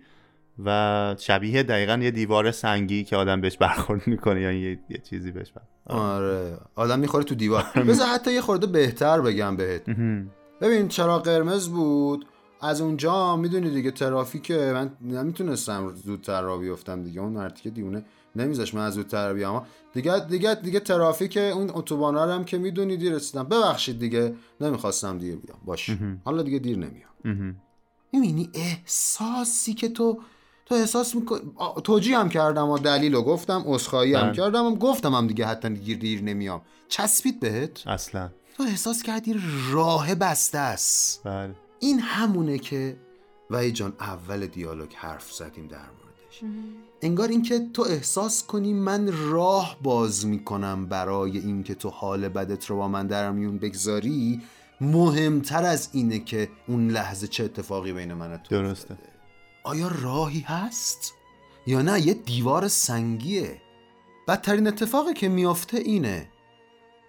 و شبیه دقیقا یه دیوار سنگی که آدم بهش برخورد می‌کنه یا یه, یه چیزی بهش برخورد. آره. آدم می‌خوره تو دیوار. بذار حتی یه خورده بهتر بگم بهت. ببین چرا قرمز بود. از اونجا می‌دونی دیگه ترافیکه. من نمی‌تونستم زودتر را بیفتم دیگه. اون مرتیکه دیونه نمیذاش من از زودتر بیام. دیگه دیگه دیگه ترافیک اون اتوبانا رو هم که می‌دونی دیر رسیدم. ببخشید دیگه. نمی‌خواستم دیر بیام. باش. حالا دیگه دیر نمیام. می‌بینی احساسی که تو تو احساس می‌کنی توجیه هم کردم و دلیل رو گفتم عذرخواهی هم بله. کردم و گفتم هم دیگه حتی دیر دیر نمیام. چسبید بهت؟ اصلا. تو احساس کردی راه بسته است. بله. این همونه که وحید جان اول دیالوگ حرف زدیم در موردش. انگار اینکه تو احساس کنی من راه باز می‌کنم برای اینکه تو حال بدت رو با من در میون بگذاری مهمتر از اینه که اون لحظه چه اتفاقی بین من و تو درسته. افتاده. آیا راهی هست؟ یا نه یه دیوار سنگیه. بدترین اتفاقی که میافته اینه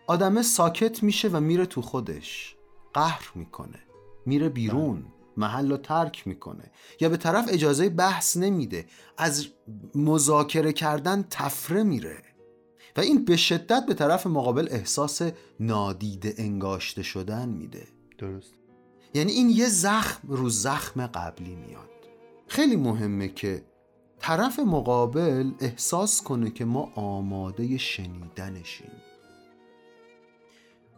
آدمه ساکت میشه و میره تو خودش. قهر می‌کنه. میره بیرون. محل رو ترک می‌کنه. یا به طرف اجازه بحث نمیده. از مذاکره کردن تفره میره. و این به شدت به طرف مقابل احساس نادیده انگاشته شدن میده. درست. یعنی این یه زخم رو زخم قبلی میاد. خیلی مهمه که طرف مقابل احساس کنه که ما آماده شنیدنشیم.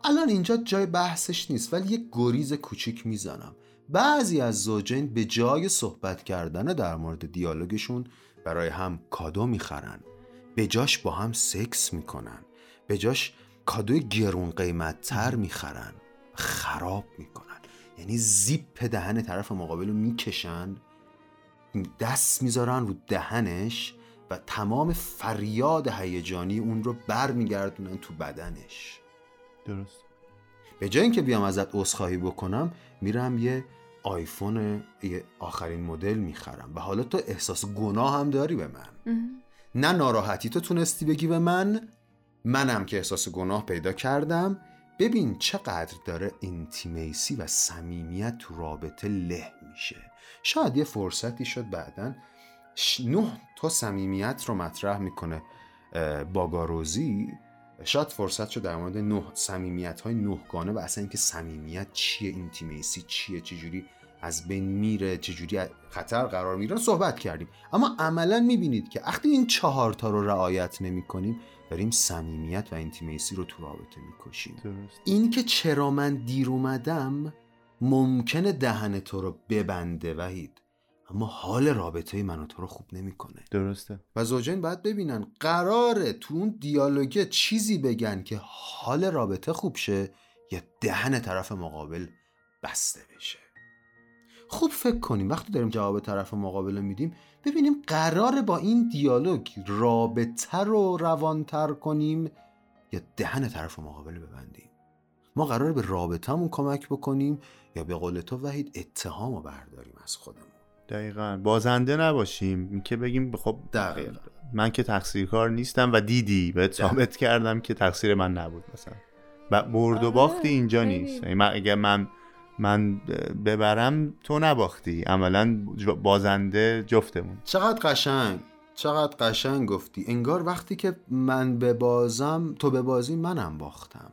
الان اینجا جای بحثش نیست ولی یه گریز کوچیک می‌زنم. بعضی از زوجین به جای صحبت کردن در مورد دیالوگشون برای هم کادو می‌خرن. به جاش با هم سکس می‌کنن. به جاش کادوی گرون قیمت تر می‌خرن. خراب می‌کنن. یعنی زیپ دهن طرف مقابل رو می‌کشن. دست می‌ذارن رو دهنش و تمام فریاد هیجانی اون رو بر میگردونن تو بدنش. درست. به جای اینکه بیام ازت عذرخواهی بکنم میرم یه آیفون یه آخرین مدل می‌خرم. و حالا تو احساس گناه هم داری به من. نه ناراحتی تو تونستی بگی به من. منم که احساس گناه پیدا کردم. ببین چقدر داره intimacy و صمیمیت تو رابطه له میشه. شاید یه فرصتی شد بعدا. نه تا صمیمیت رو مطرح می‌کنه باگاروزی. شاید فرصت شد در مورد نه صمیمیت های نهگانه و اصلا اینکه صمیمیت چیه intimacy چیه چجوری از بین میره چجوری خطر قرار می‌گیرن صحبت کردیم. اما عملا می‌بینید که وقتی این چهار تا رو رعایت نمی کنیم داریم صمیمیت و انتیمیسی رو تو رابطه می‌کشیم. این که چرا من دیر اومدم ممکنه دهن تو رو ببنده وحید. اما حال رابطه من و تو رو خوب نمی‌کنه. درسته. و زوجین باید ببینن قراره تو اون دیالوگه چیزی بگن که حال رابطه خوب شه یا دهن طرف مقابل بسته بشه. خوب فکر کنیم. وقتی داریم جواب طرف مقابل میدیم ببینیم قرار با این دیالوگ رابطه رو روانتر کنیم یا دهن طرف مقابل ببندیم. ما قرار به رابطهمون کمک بکنیم یا به قول تو وحید اتهام رو برداریم از خودمون؟ دقیقا. بازنده نباشیم. این که بگیم خب دقیقا. من که تقصیرکار نیستم و دیدی بهت ثابت کردم که تقصیر من نبود مثلا. و برد و آره، باختی اینجا نیست. یعنی من اگر من من ببرم تو نباختی. عملا بازنده جفتمون. چقدر قشنگ. چقدر قشنگ گفتی. انگار وقتی که من ببازم تو ببازی منم باختم.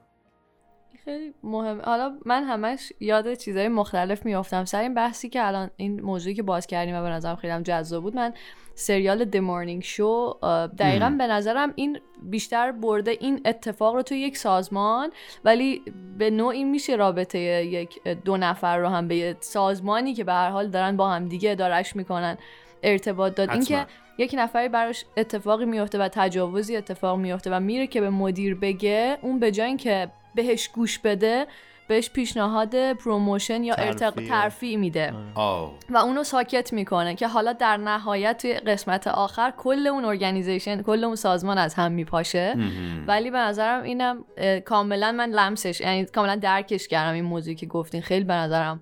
خیلی مهم. حالا من همش یاد چیزهای مختلف میافتم. سر این بحثی که الان این موضوعی که باز کردیم و به نظرم خیلی جذاب بود من سریال The Morning Show دقیقا به نظرم این بیشتر برده این اتفاق رو تو یک سازمان ولی به نوعی میشه رابطه یک دو نفر رو هم به یه سازمانی که به هر حال دارن با هم دیگه ادارش می‌کنن ارتباط داد. اینکه یک نفری براش اتفاقی میفته و تجاوزی اتفاق میفته و میره که به مدیر بگه اون به جای اینکه بهش گوش بده بهش پیشنهاد promotion یا ارتقا ترفیع میده. و اونو ساکت می‌کنه که حالا در نهایت توی قسمت آخر کل اون ارگانیزیشن کل اون سازمان از هم میپاشه. ولی به نظرم اینم کاملا من لمسش یعنی کاملا درکش کردم این موضوعی که گفتین. خیلی به نظرم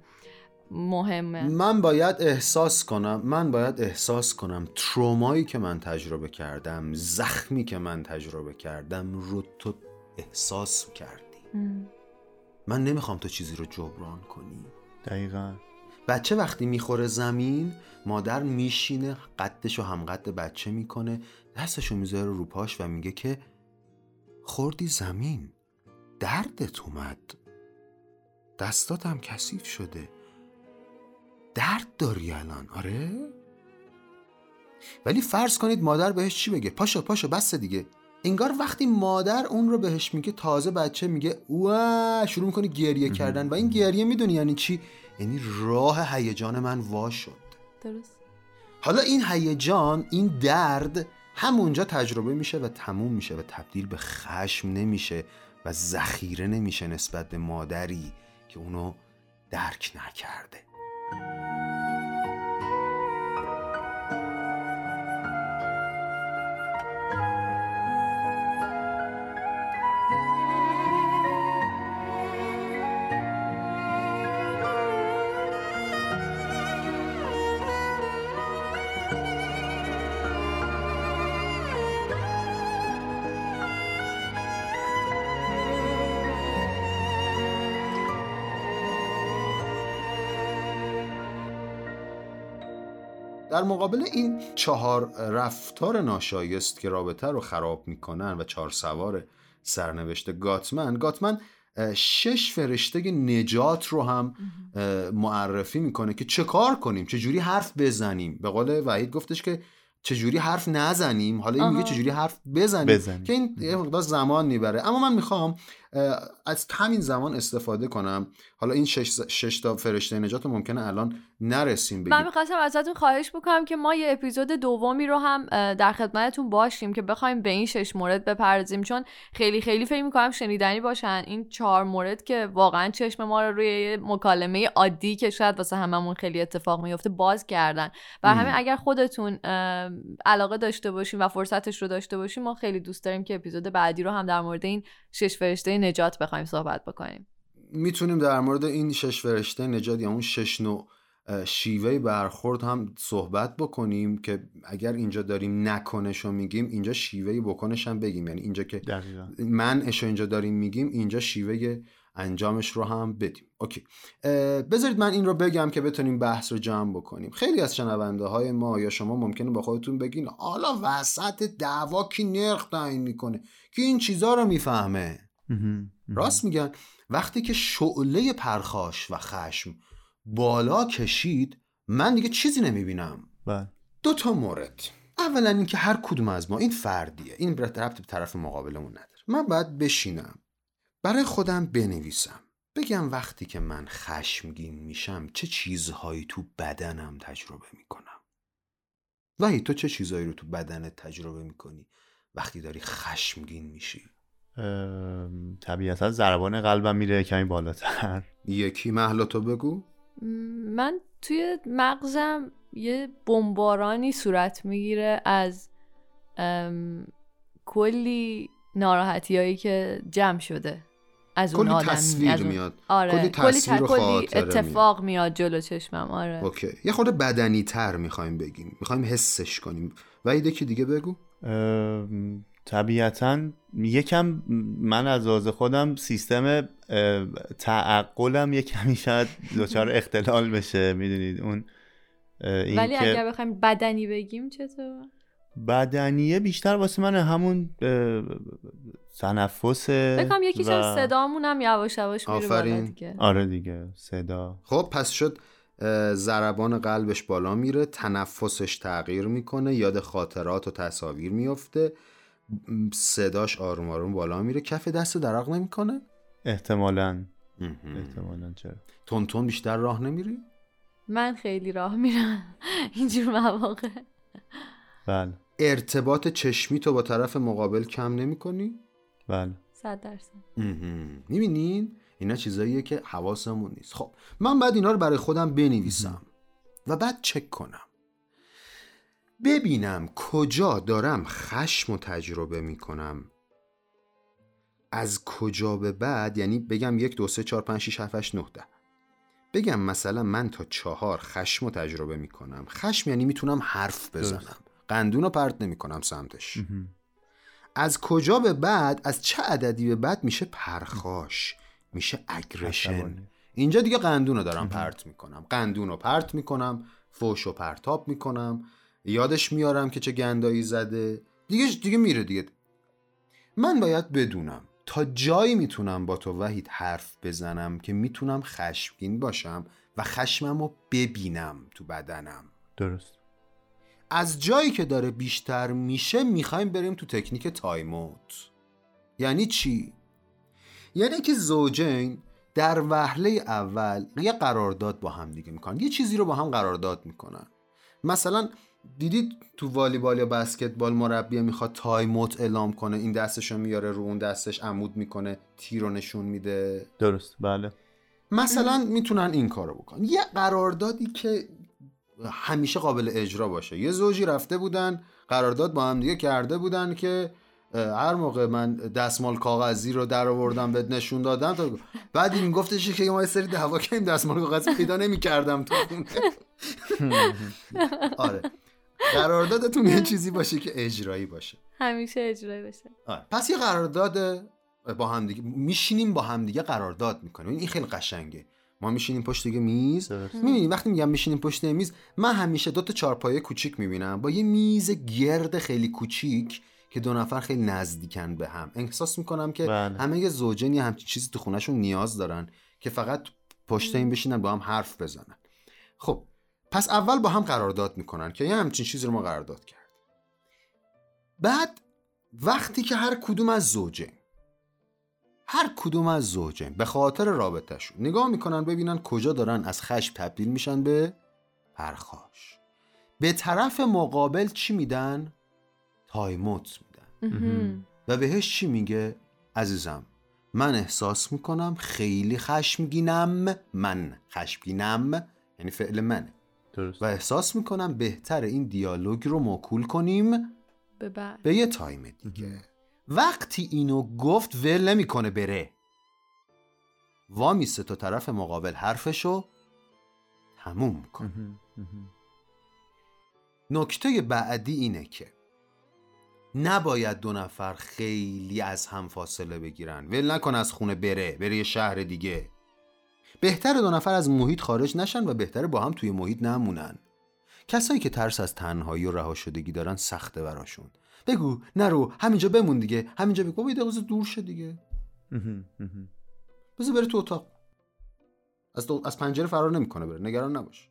مهمه. من باید احساس کنم من باید احساس کنم ترومایی که من تجربه کردم زخمی که من تجربه کردم رو تو احساس کردی من نمی‌خوام تو چیزی رو جبران کنی. دقیقا. بچه وقتی می‌خوره زمین مادر میشینه قدش و همقد بچه می‌کنه دستشو می‌ذاره رو پاش و میگه که خوردی زمین. دردت اومد. دستاتم کثیف شده. درد داری الان آره؟ ولی فرض کنید مادر بهش چی بگه؟ پاشو پاشو بس دیگه. انگار وقتی مادر اون رو بهش میگه تازه بچه میگه وا شروع می‌کنه گریه کردن. و این گریه می‌دونی یعنی چی؟ یعنی راه هیجان من وا شد. درست. حالا این هیجان این درد همونجا تجربه میشه و تموم میشه و تبدیل به خشم نمیشه و ذخیره نمیشه نسبت به مادری که اونو درک نکرده. در مقابل این چهار رفتار ناشایست که رابطه رو خراب می‌کنن و چهار سوار سرنوشت گاتمن گاتمن شش فرشته نجات رو هم معرفی می‌کنه که چه کار کنیم چه جوری حرف بزنیم. به قول وحید گفتش که چجوری حرف نزنیم. حالا این میگه آها. چجوری حرف بزنیم, بزنیم. که این یه مقدار زمان می‌بره. اما من می‌خوام از همین زمان استفاده کنم. حالا این شش, شش تا فرشته نجات رو ممکنه الان نرسیم بگیم من می‌خواستم ازتون خواهش بکنم که ما یه اپیزود دومی رو هم در خدمتتون باشیم که بخوایم به این شش مورد بپردازیم. چون خیلی خیلی فکر می‌کنم شنیدنی باشن. این چهار مورد که واقعا چشم ما رو روی مکالمه عادی که شاید واسه هممون خیلی اتفاق میفته باز کردن و. همین اگر خودتون علاقه داشته باشین و فرصتش رو داشته باشین ما خیلی دوست داریم که اپیزود بعدی رو هم در مورد این شش فرشته نجات بخوایم صحبت بکنیم. می‌تونیم در مورد این شش فرشته نجات یا اون شش نوع شیوه برخورد هم صحبت بکنیم که اگر اینجا داریم نکنش رو میگیم اینجا شیوه بکنش هم بگیم. یعنی اینجا که دقیقا. منعش رو اینجا داریم میگیم اینجا شیوه انجامش رو هم بدیم. اوکی. بذارید من این رو بگم که بتونیم بحث رو جمع بکنیم. خیلی از شنونده های ما یا شما ممکنه با خودتون بگین حالا وسط دعوا کی نرخ تعیین می‌کنه؟ کی این چیزا رو می‌فهمه. راست میگن. وقتی که شعله پرخاش و خشم بالا کشید من دیگه چیزی نمی‌بینم. بله. دو تا مورد. اولا اینکه هر کدوم از ما این فردیه. این ربط به طرف مقابلمون نداره. من باید بشینم. برای خودم بنویسم. بگم وقتی که من خشمگین میشم چه چیزهایی تو بدنم تجربه می‌کنم؟ وحی تو چه چیزهایی رو تو بدنت تجربه می‌کنی وقتی داری خشمگین میشی؟ طبیعتا ضربان قلبم میره کمی بالاتر. یکی محلا تو بگو. من توی مغزم یه بمبارانی صورت می‌گیره از کلی ناراحتی هایی که جمع شده از اون کلی آدم تصویر از اون- میاد. آره کلی کلی, تصویر کلی خاطره اتفاق میاد جلو چشمم آره. اوکی. یه خورده بدنی تر می‌خوایم بگیم. می‌خوایم حسش کنیم. و یکی دیگه بگو؟ ام، طبیعتا یکم من از لحاظ خودم سیستم تعقلم یه کمی شاید دچار اختلال بشه می‌دونید؟ اون این ولی که اگر بخوایم بدنی بگیم چطور؟ بدنیه بیشتر واسه من همون اه، تنفسه بکنم یکیش و- صدامون هم یواش یواش میره آفرین. دیگه. آره دیگه صدا. خب پس شد اه، ضربان قلبش بالا میره تنفسش تغییر می‌کنه یاد خاطرات و تصاویر میفته صداش آروم آروم بالا میره. کف دست درق نمی‌کنه؟ احتمالا. احتمالا چرا؟ تون تون بیشتر راه نمیری؟ من خیلی راه میرم. اینجور مواقع. بله. ارتباط چشمی تو با طرف مقابل کم نمی‌کنی؟ آره. بله. صد درصد. می‌بینین؟ اینا چیزاییه که حواسمون نیست. خب من بعد اینا رو برای خودم بنویسم و بعد چک کنم. ببینم کجا دارم خشم و تجربه می‌کنم. از کجا به بعد یعنی بگم یک دو سه چهار پنج شیش هفت هشت نه ده. بگم مثلا من تا چهار خشم و تجربه می‌کنم. خشم یعنی می‌تونم حرف بزنم. قندون رو پرت نمی‌کنم سمتش. از کجا به بعد از چه عددی به بعد میشه پرخاش میشه اگرشن. اینجا دیگه قندون رو دارم پرت می‌کنم. قندون رو پرت می‌کنم فوش و پرتاب می‌کنم. یادش میارم که چه گندایی زده. دیگه دیگه میره دیگه. من باید بدونم. تا جایی می‌تونم با تو وحید حرف بزنم که می‌تونم خشمگین باشم و خشمم رو ببینم تو بدنم. درست. از جایی که داره بیشتر میشه می‌خوایم بریم تو تکنیک time-out. یعنی چی؟ یعنی که زوجین در وهله اول یه قرارداد با هم دیگه می‌کنن. یه چیزی رو با هم قرارداد می‌کنن. مثلا دیدید تو والیبال یا بسکتبال مربی می‌خواد time-out اعلام کنه؟ این دستش رو میاره رو اون دستش عمود می‌کنه T رو نشون میده؟ درست بله. مثلا می‌تونن این کارو بکنن. یه قراردادی که همیشه قابل اجرا باشه. یه زوجی رفته بودن قرارداد با هم دیگه کرده بودن که هر موقع من دستمال کاغذی رو در آوردم بهت نشون دادم تا بعد این گفتش که ما یه سری دعوا کردیم دستمال کاغذی پیدا نمی‌کردم تو خونه. آره. قراردادتون یه چیزی باشه که اجرایی باشه. همیشه اجرایی بشه آره. پس یه قرارداد با هم دیگه میشینیم با هم دیگه قرارداد می‌کنیم. این خیلی قشنگه. ما میشینیم پشت دیگه میز. می‌بینی وقتی میگم میشینیم پشت میز من همیشه دو تا چارپایه کوچیک می‌بینم. با یه میز گرد خیلی کوچیک که دو نفر خیلی نزدیکن به هم. احساس می‌کنم که بله. همه یه زوجین یه همچین چیزی تو خونهشون نیاز دارن که فقط پشت این بشینن با هم حرف بزنن. خب پس اول با هم قرارداد می‌کنن که یه همچین چیزی رو ما قرارداد کرد بعد وقتی که هر کدوم از زوجین هر کدوم از زوجین به خاطر رابطهشون نگاه می‌کنن ببینن کجا دارن از خشم تبدیل میشن به پرخاش. به طرف مقابل چی میدن؟ تایموت میدن. و بهش چی میگه؟ عزیزم من احساس می‌کنم خیلی خشمگینم. من خشمگینم یعنی فعل منه. درست. و احساس می‌کنم بهتر این دیالوگ رو موکول کنیم به بعد. به یه تایم دیگه. وقتی اینو گفت ول نمی‌کنه بره. وامیسته تا طرف مقابل حرفشو تموم کن. نکته بعدی اینه که نباید دو نفر خیلی از هم فاصله بگیرن. ول نکن از خونه بره بره یه شهر دیگه. بهتر دو نفر از محیط خارج نشن و بهتره با هم توی محیط نمونن. کسایی که ترس از تنهایی و رها شدگی دارن سخته براشون. بگو نرو همینجا بمون دیگه. همینجا بگو دقیقه دور شه دیگه. بذار بره تو اتاق. از, از پنجره فرار نمی‌کنه بره. نگران نباش.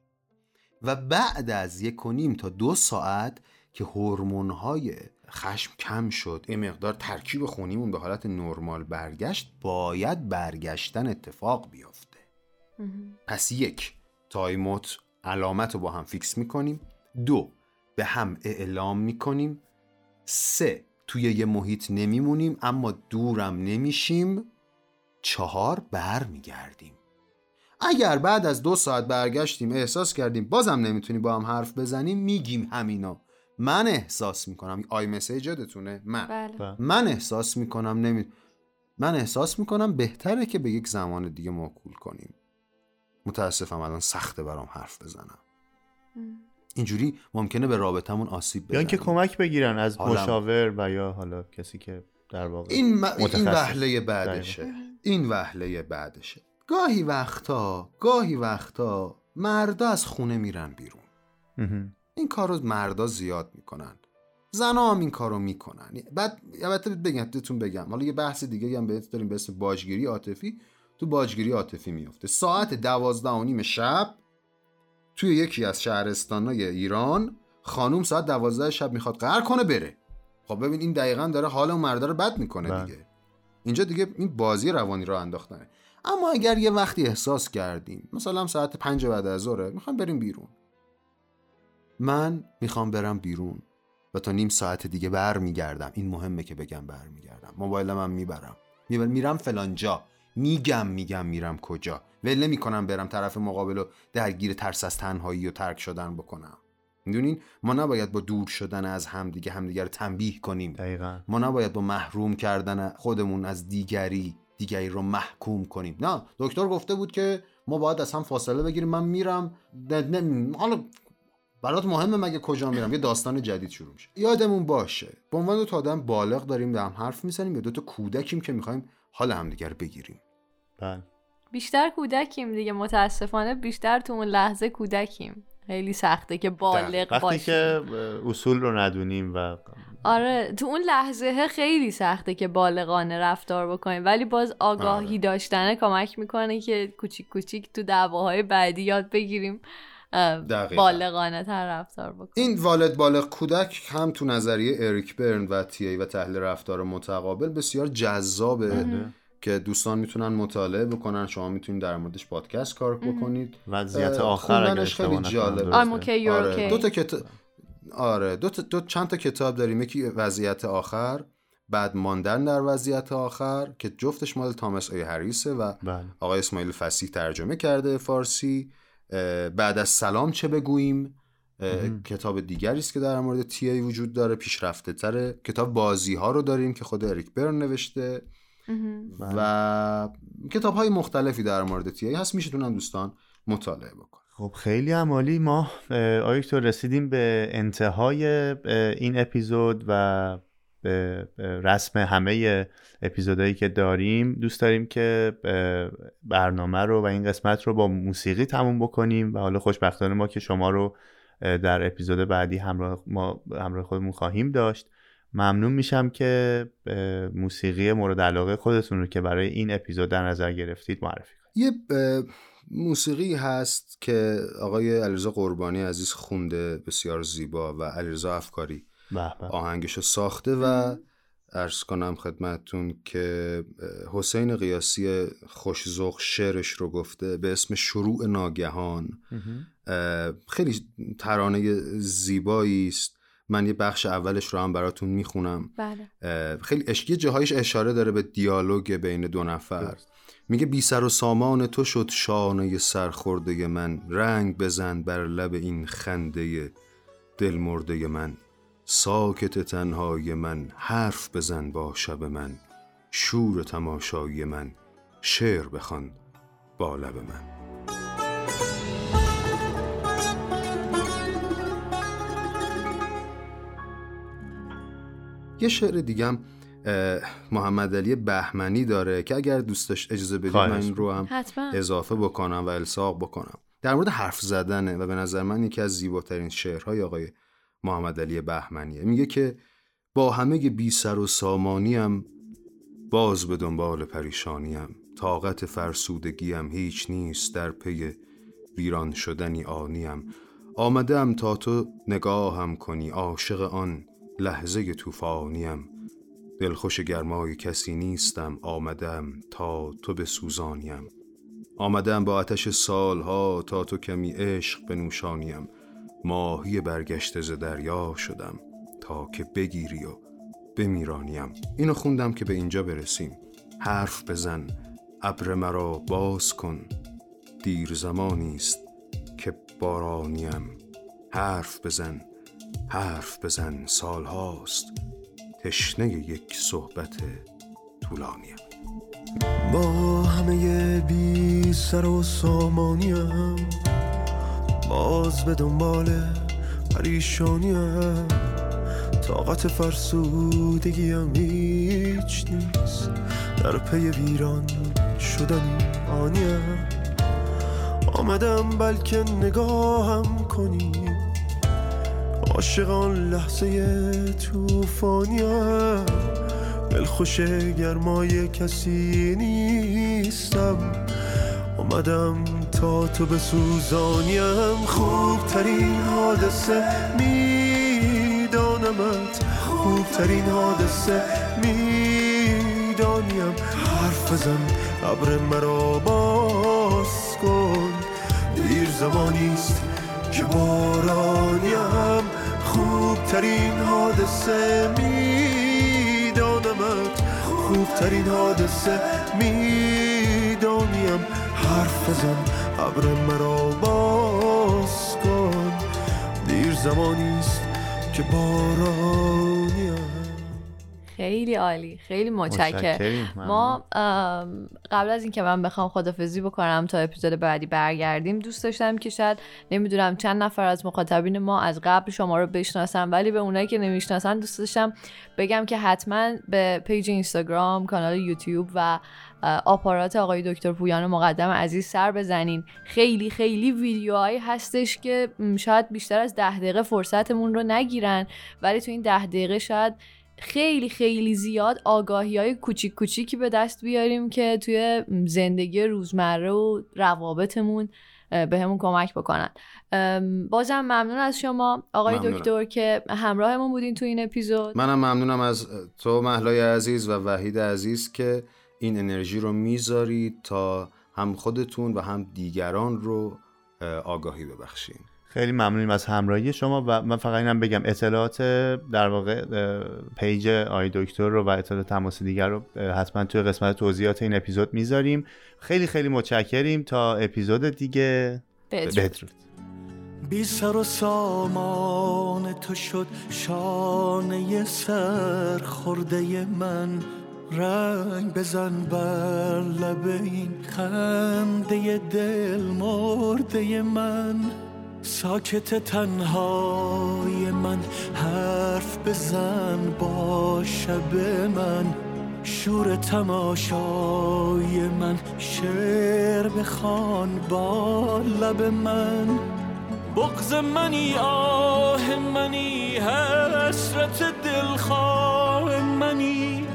و بعد از یک و نیم تا دو ساعت که هورمون های خشم کم شد این مقدار ترکیب خونیمون به حالت نرمال برگشت باید برگشتن اتفاق بیفته پس یک time-out علامت رو با هم fix می‌کنیم. دو به هم اعلام می‌کنیم. سه توی یه محیط نمیمونیم اما دورم نمیشیم. چهار بر میگردیم اگر بعد از دو ساعت برگشتیم احساس کردیم بازم نمی‌تونیم با هم حرف بزنیم میگیم همینا من احساس می‌کنم. I message یادتونه؟ من. بله. من احساس می‌کنم نمی من احساس می‌کنم بهتره که به یک زمان دیگه موکول کنیم. متاسفم الان سخته برام حرف بزنم. اینجوری ممکنه به رابطمون آسیب یا بزنیم. اینکه کمک بگیرن از حالم. مشاور و یا حالا کسی که در واقع این, م... این وهله بعدشه. این وهله بعدشه. گاهی وقتا گاهی وقتا مردا از خونه میرن بیرون. این کار رو مردا زیاد می‌کنن. زنا هم این کار رو می‌کنن. بعد البته بگم بهتون بگم. حالا یه بحث دیگه هم بهت داریم به اسم باجگیری عاطفی. تو باجگیری عاطفی میفته ساعت دوازده و نیم شب توی یکی از شهرستانهای ایران خانوم ساعت دوازده شب می‌خواد قهر کنه بره. خب ببین این دقیقا داره حال اون مردا رو بد می‌کنه بله. دیگه. اینجا دیگه این بازی روانی رو انداختنه. اما اگر یه وقتی احساس کردیم مثلا ساعت پنج بعد از ظهره می‌خوام بریم بیرون. من می‌خوام برم بیرون و تا نیم ساعت دیگه برمیگردم. این مهمه که بگم برمیگردم. موبایلم هم می‌برم. میبر میرم فلانجا. میگم میگم میرم کجا. ول نمی‌کنم برم طرف مقابل و درگیر ترس از تنهایی و ترک شدن بکنم. می‌دونین؟ ما نباید با دور شدن از همدیگه همدیگه رو تنبیه کنیم. دقیقا. ما نباید با محروم کردن خودمون از دیگری دیگری رو محکوم کنیم. نه دکتر گفته بود که ما باید از هم فاصله بگیریم. من میرم. حالا برات مهمه مگه کجا میرم؟ یه داستان جدید شروع میشه. یادمون باشه. به عنوان دو تا آدم بالغ داریم به هم حرف می‌زنیم یا دو تا کودکیم که می‌خوایم حال همدیگه رو بگیریم. بله. بیشتر کودکیم دیگه متاسفانه بیشتر تو اون لحظه کودکیم. خیلی سخته که بالغ وقتی باشیم. که اصول رو ندونیم و آره تو اون لحظه خیلی سخته که بالغانه رفتار بکنیم. ولی باز آگاهی آره. داشتنه کمک می‌کنه که کوچیک کوچیک تو دعواهای بعدی یاد بگیریم. بالغانه تر رفتار بکنیم این والد بالغ کودک هم تو نظریه اریک برن و تی و تحلیل رفتار متقابل بسیار جذابه که دوستان می‌تونن مطالعه بکنن. شما می‌تونید در موردش پادکست کار بکنید. وضعیت آخر اگر خیلی you're آره. okay. دو تا کتاب آره. دو, تا... دو چند تا کتاب داریم. یکی وضعیت آخر بعد ماندن در وضعیت آخر که جفتش مال تامس ای هریسه و بله. آقای اسماعیل فسیح ترجمه کرده فارسی. بعد از سلام چه بگوییم؟ کتاب دیگری است که در مورد تی ای وجود داره پیشرفته تره. کتاب بازی ها رو داریم که خود اریک برن نوشته. و کتاب های مختلفی در مورد تی ای هست. میشتونن دوستان مطالعه بکن خب خیلی عمالی. ما دکتر رسیدیم به انتهای این اپیزود و به رسم همه اپیزودهایی که داریم دوست داریم که برنامه رو و این قسمت رو با موسیقی تموم بکنیم و حالا خوشبختانه ما که شما رو در اپیزود بعدی همراه ما همراه خودمون خواهیم داشت. ممنون میشم که موسیقی مورد علاقه خودتون رو که برای این اپیزود در نظر گرفتید معرفی کنید. یه موسیقی هست که آقای علیرضا قربانی عزیز خونده بسیار زیبا و علیرضا افکاری. به. آهنگشو ساخته و ارز کنم خدمتون که حسین قیاسی خوشزوق شعرش رو گفته به اسم شروع ناگهان. خیلی ترانه زیبایی است. من یه بخش اولش رو هم براتون می‌خونم. بله. خیلی اشکی جاهایش اشاره داره به دیالوگ بین دو نفر. میگه بی سر و سامان تو شد شانه سرخورده من. رنگ بزن بر لب این خنده دل مرده من. ساکت تنهای من حرف بزن با شب من شور تماشای من شعر بخوان با لب من. یه شعر دیگم محمد علی بهمنی داره که اگر دوست داشت اجازه بدید من این رو هم حتما. اضافه بکنم و الساق بکنم. در مورد حرف زدنه و به نظر من یکی از زیباترین شعرهای آقای محمد علی بهمنیه. میگه که با همه بی سر و سامانیم باز به دنبال پریشانیم. طاقت فرسودگیم هیچ نیست در پی ویران شدنی آنیم. آمدم تا تو نگاهم کنی عاشق آن لحظه طوفانیم. دلخوش گرمای کسی نیستم آمدم تا تو به سوزانیم آمدم با آتش سالها تا تو کمی عشق بنوشانیم. ماهی برگشته ز دریا شدم تا که بگیری و بمیرانیم. اینو خوندم که به اینجا برسیم. حرف بزن ابر مرا باز کن. دیر زمانی است که بارانیم. حرف بزن حرف بزن سال هاست تشنه یک صحبت طولانیم. با همه بی سر و سامانیم. باز به دنبال پریشانیم طاقت فرسودگیم هیچ نیست. در پی ویران شدنی آنیم آمدم بلکه نگاهم کنی. عاشقان لحظه توفانیم دلخوش گرمای کسی نیستم. آمدم تا تو به سوزانیم خوبترین حادثه میدانمت خوبترین حادثه می‌دانیم. حرف بزن ابر مرا باز کن. دیر زمانیست که بارانیم. خوبترین حادثه میدانمت خوبترین حادثه می‌دانیم. حرف بزن ابر مرا باز کن. دیر زمانیست که بارانیم خیلی عالی خیلی متشکرم. ما قبل از اینکه من بخوام خدافزی بکنم تا اپیزود بعدی برگردیم دوست داشتم که شاید نمی‌دونم چند نفر از مخاطبین ما از قبل شما رو بشناسن ولی به اونایی که نمی‌شناسن دوست داشتم بگم که حتما به پیج اینستاگرام کانال یوتیوب و آپارات آقای دکتر پویان مقدم عزیز سر بزنین. خیلی خیلی ویدیوهایی هستش که شاید بیشتر از ده دقیقه فرصتمون رو نگیرن ولی تو این ده دقیقه شاید خیلی خیلی زیاد آگاهی های کوچیک کوچیکی به دست بیاریم که توی زندگی روزمره و روابطمون به همون کمک بکنن. بازم ممنون از شما آقای دکتر که همراهمون بودین تو این اپیزود. منم ممنونم از تو مهلای عزیز و وحید عزیز که این انرژی رو می‌ذارید تا هم خودتون و هم دیگران رو آگاهی ببخشین. خیلی ممنونیم از همراهی شما و من فقط اینم بگم اطلاعات در واقع page آقای دکتر رو و اطلاعات تماس دیگر رو حتما توی قسمت توضیحات این اپیزود می‌ذاریم. خیلی خیلی متشکریم. تا اپیزود دیگه بدرود. بی سر و سامان تو شد شانه سر خورده من. رنگ بزن بر لب این خنده دل مرده من. ساکت تنهای من حرف بزن با شب من. شور تماشای من شعر بخوان با لب من. بغز منی آه منی حسرت دلخواه منی.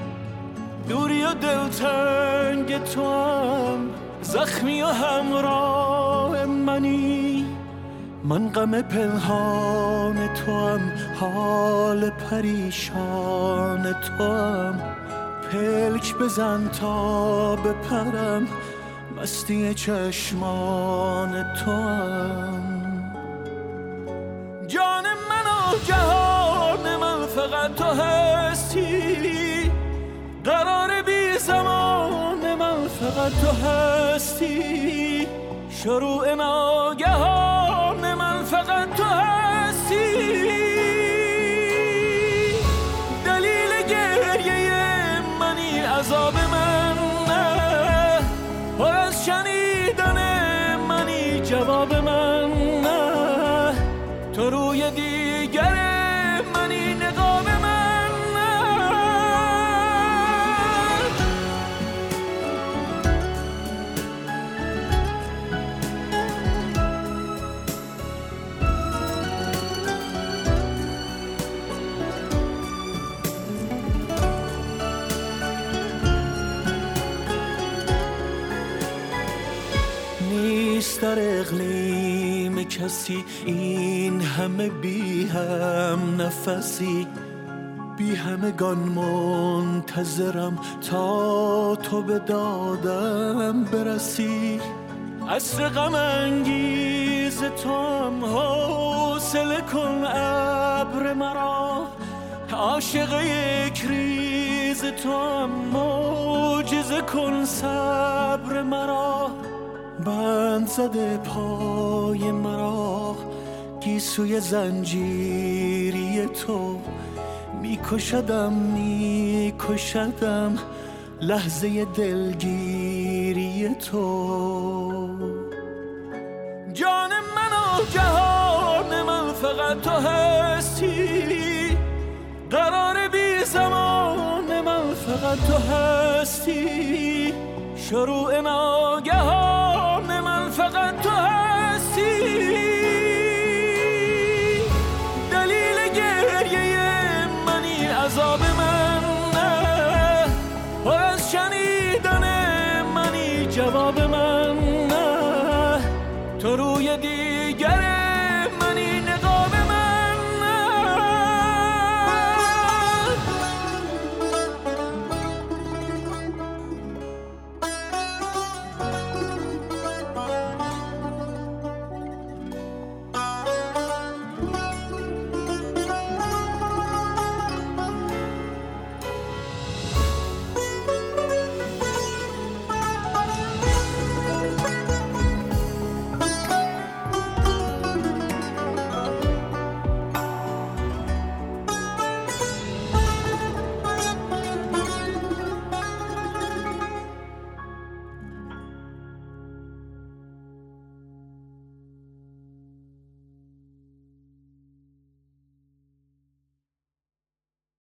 دوری و دلتنگ تو هم زخمی و همراه منی. من غم پنهان تو هم حال پریشان تو هم. پلک بزن تا بپرم مستی چشمان تو هم. جان من و جهان من فقط تو هستی. فقط تو هستی شروع ناگهان. همه بی هم نفسی بی همگان منتظرم تا تو به دادم برسی. عصر غم انگیز تو هم حوصله کن ابر مرا. عاشق یک ریز تو هم موجزه کن صبر مرا. بند زده پای مرا. گیسوی زنجیری تو میکشدم میکشدم لحظه دلگیری تو. جان من و جهان من فقط تو هستی. قرار بی زمان من فقط تو هستی. شروع ناگهان من فقط تو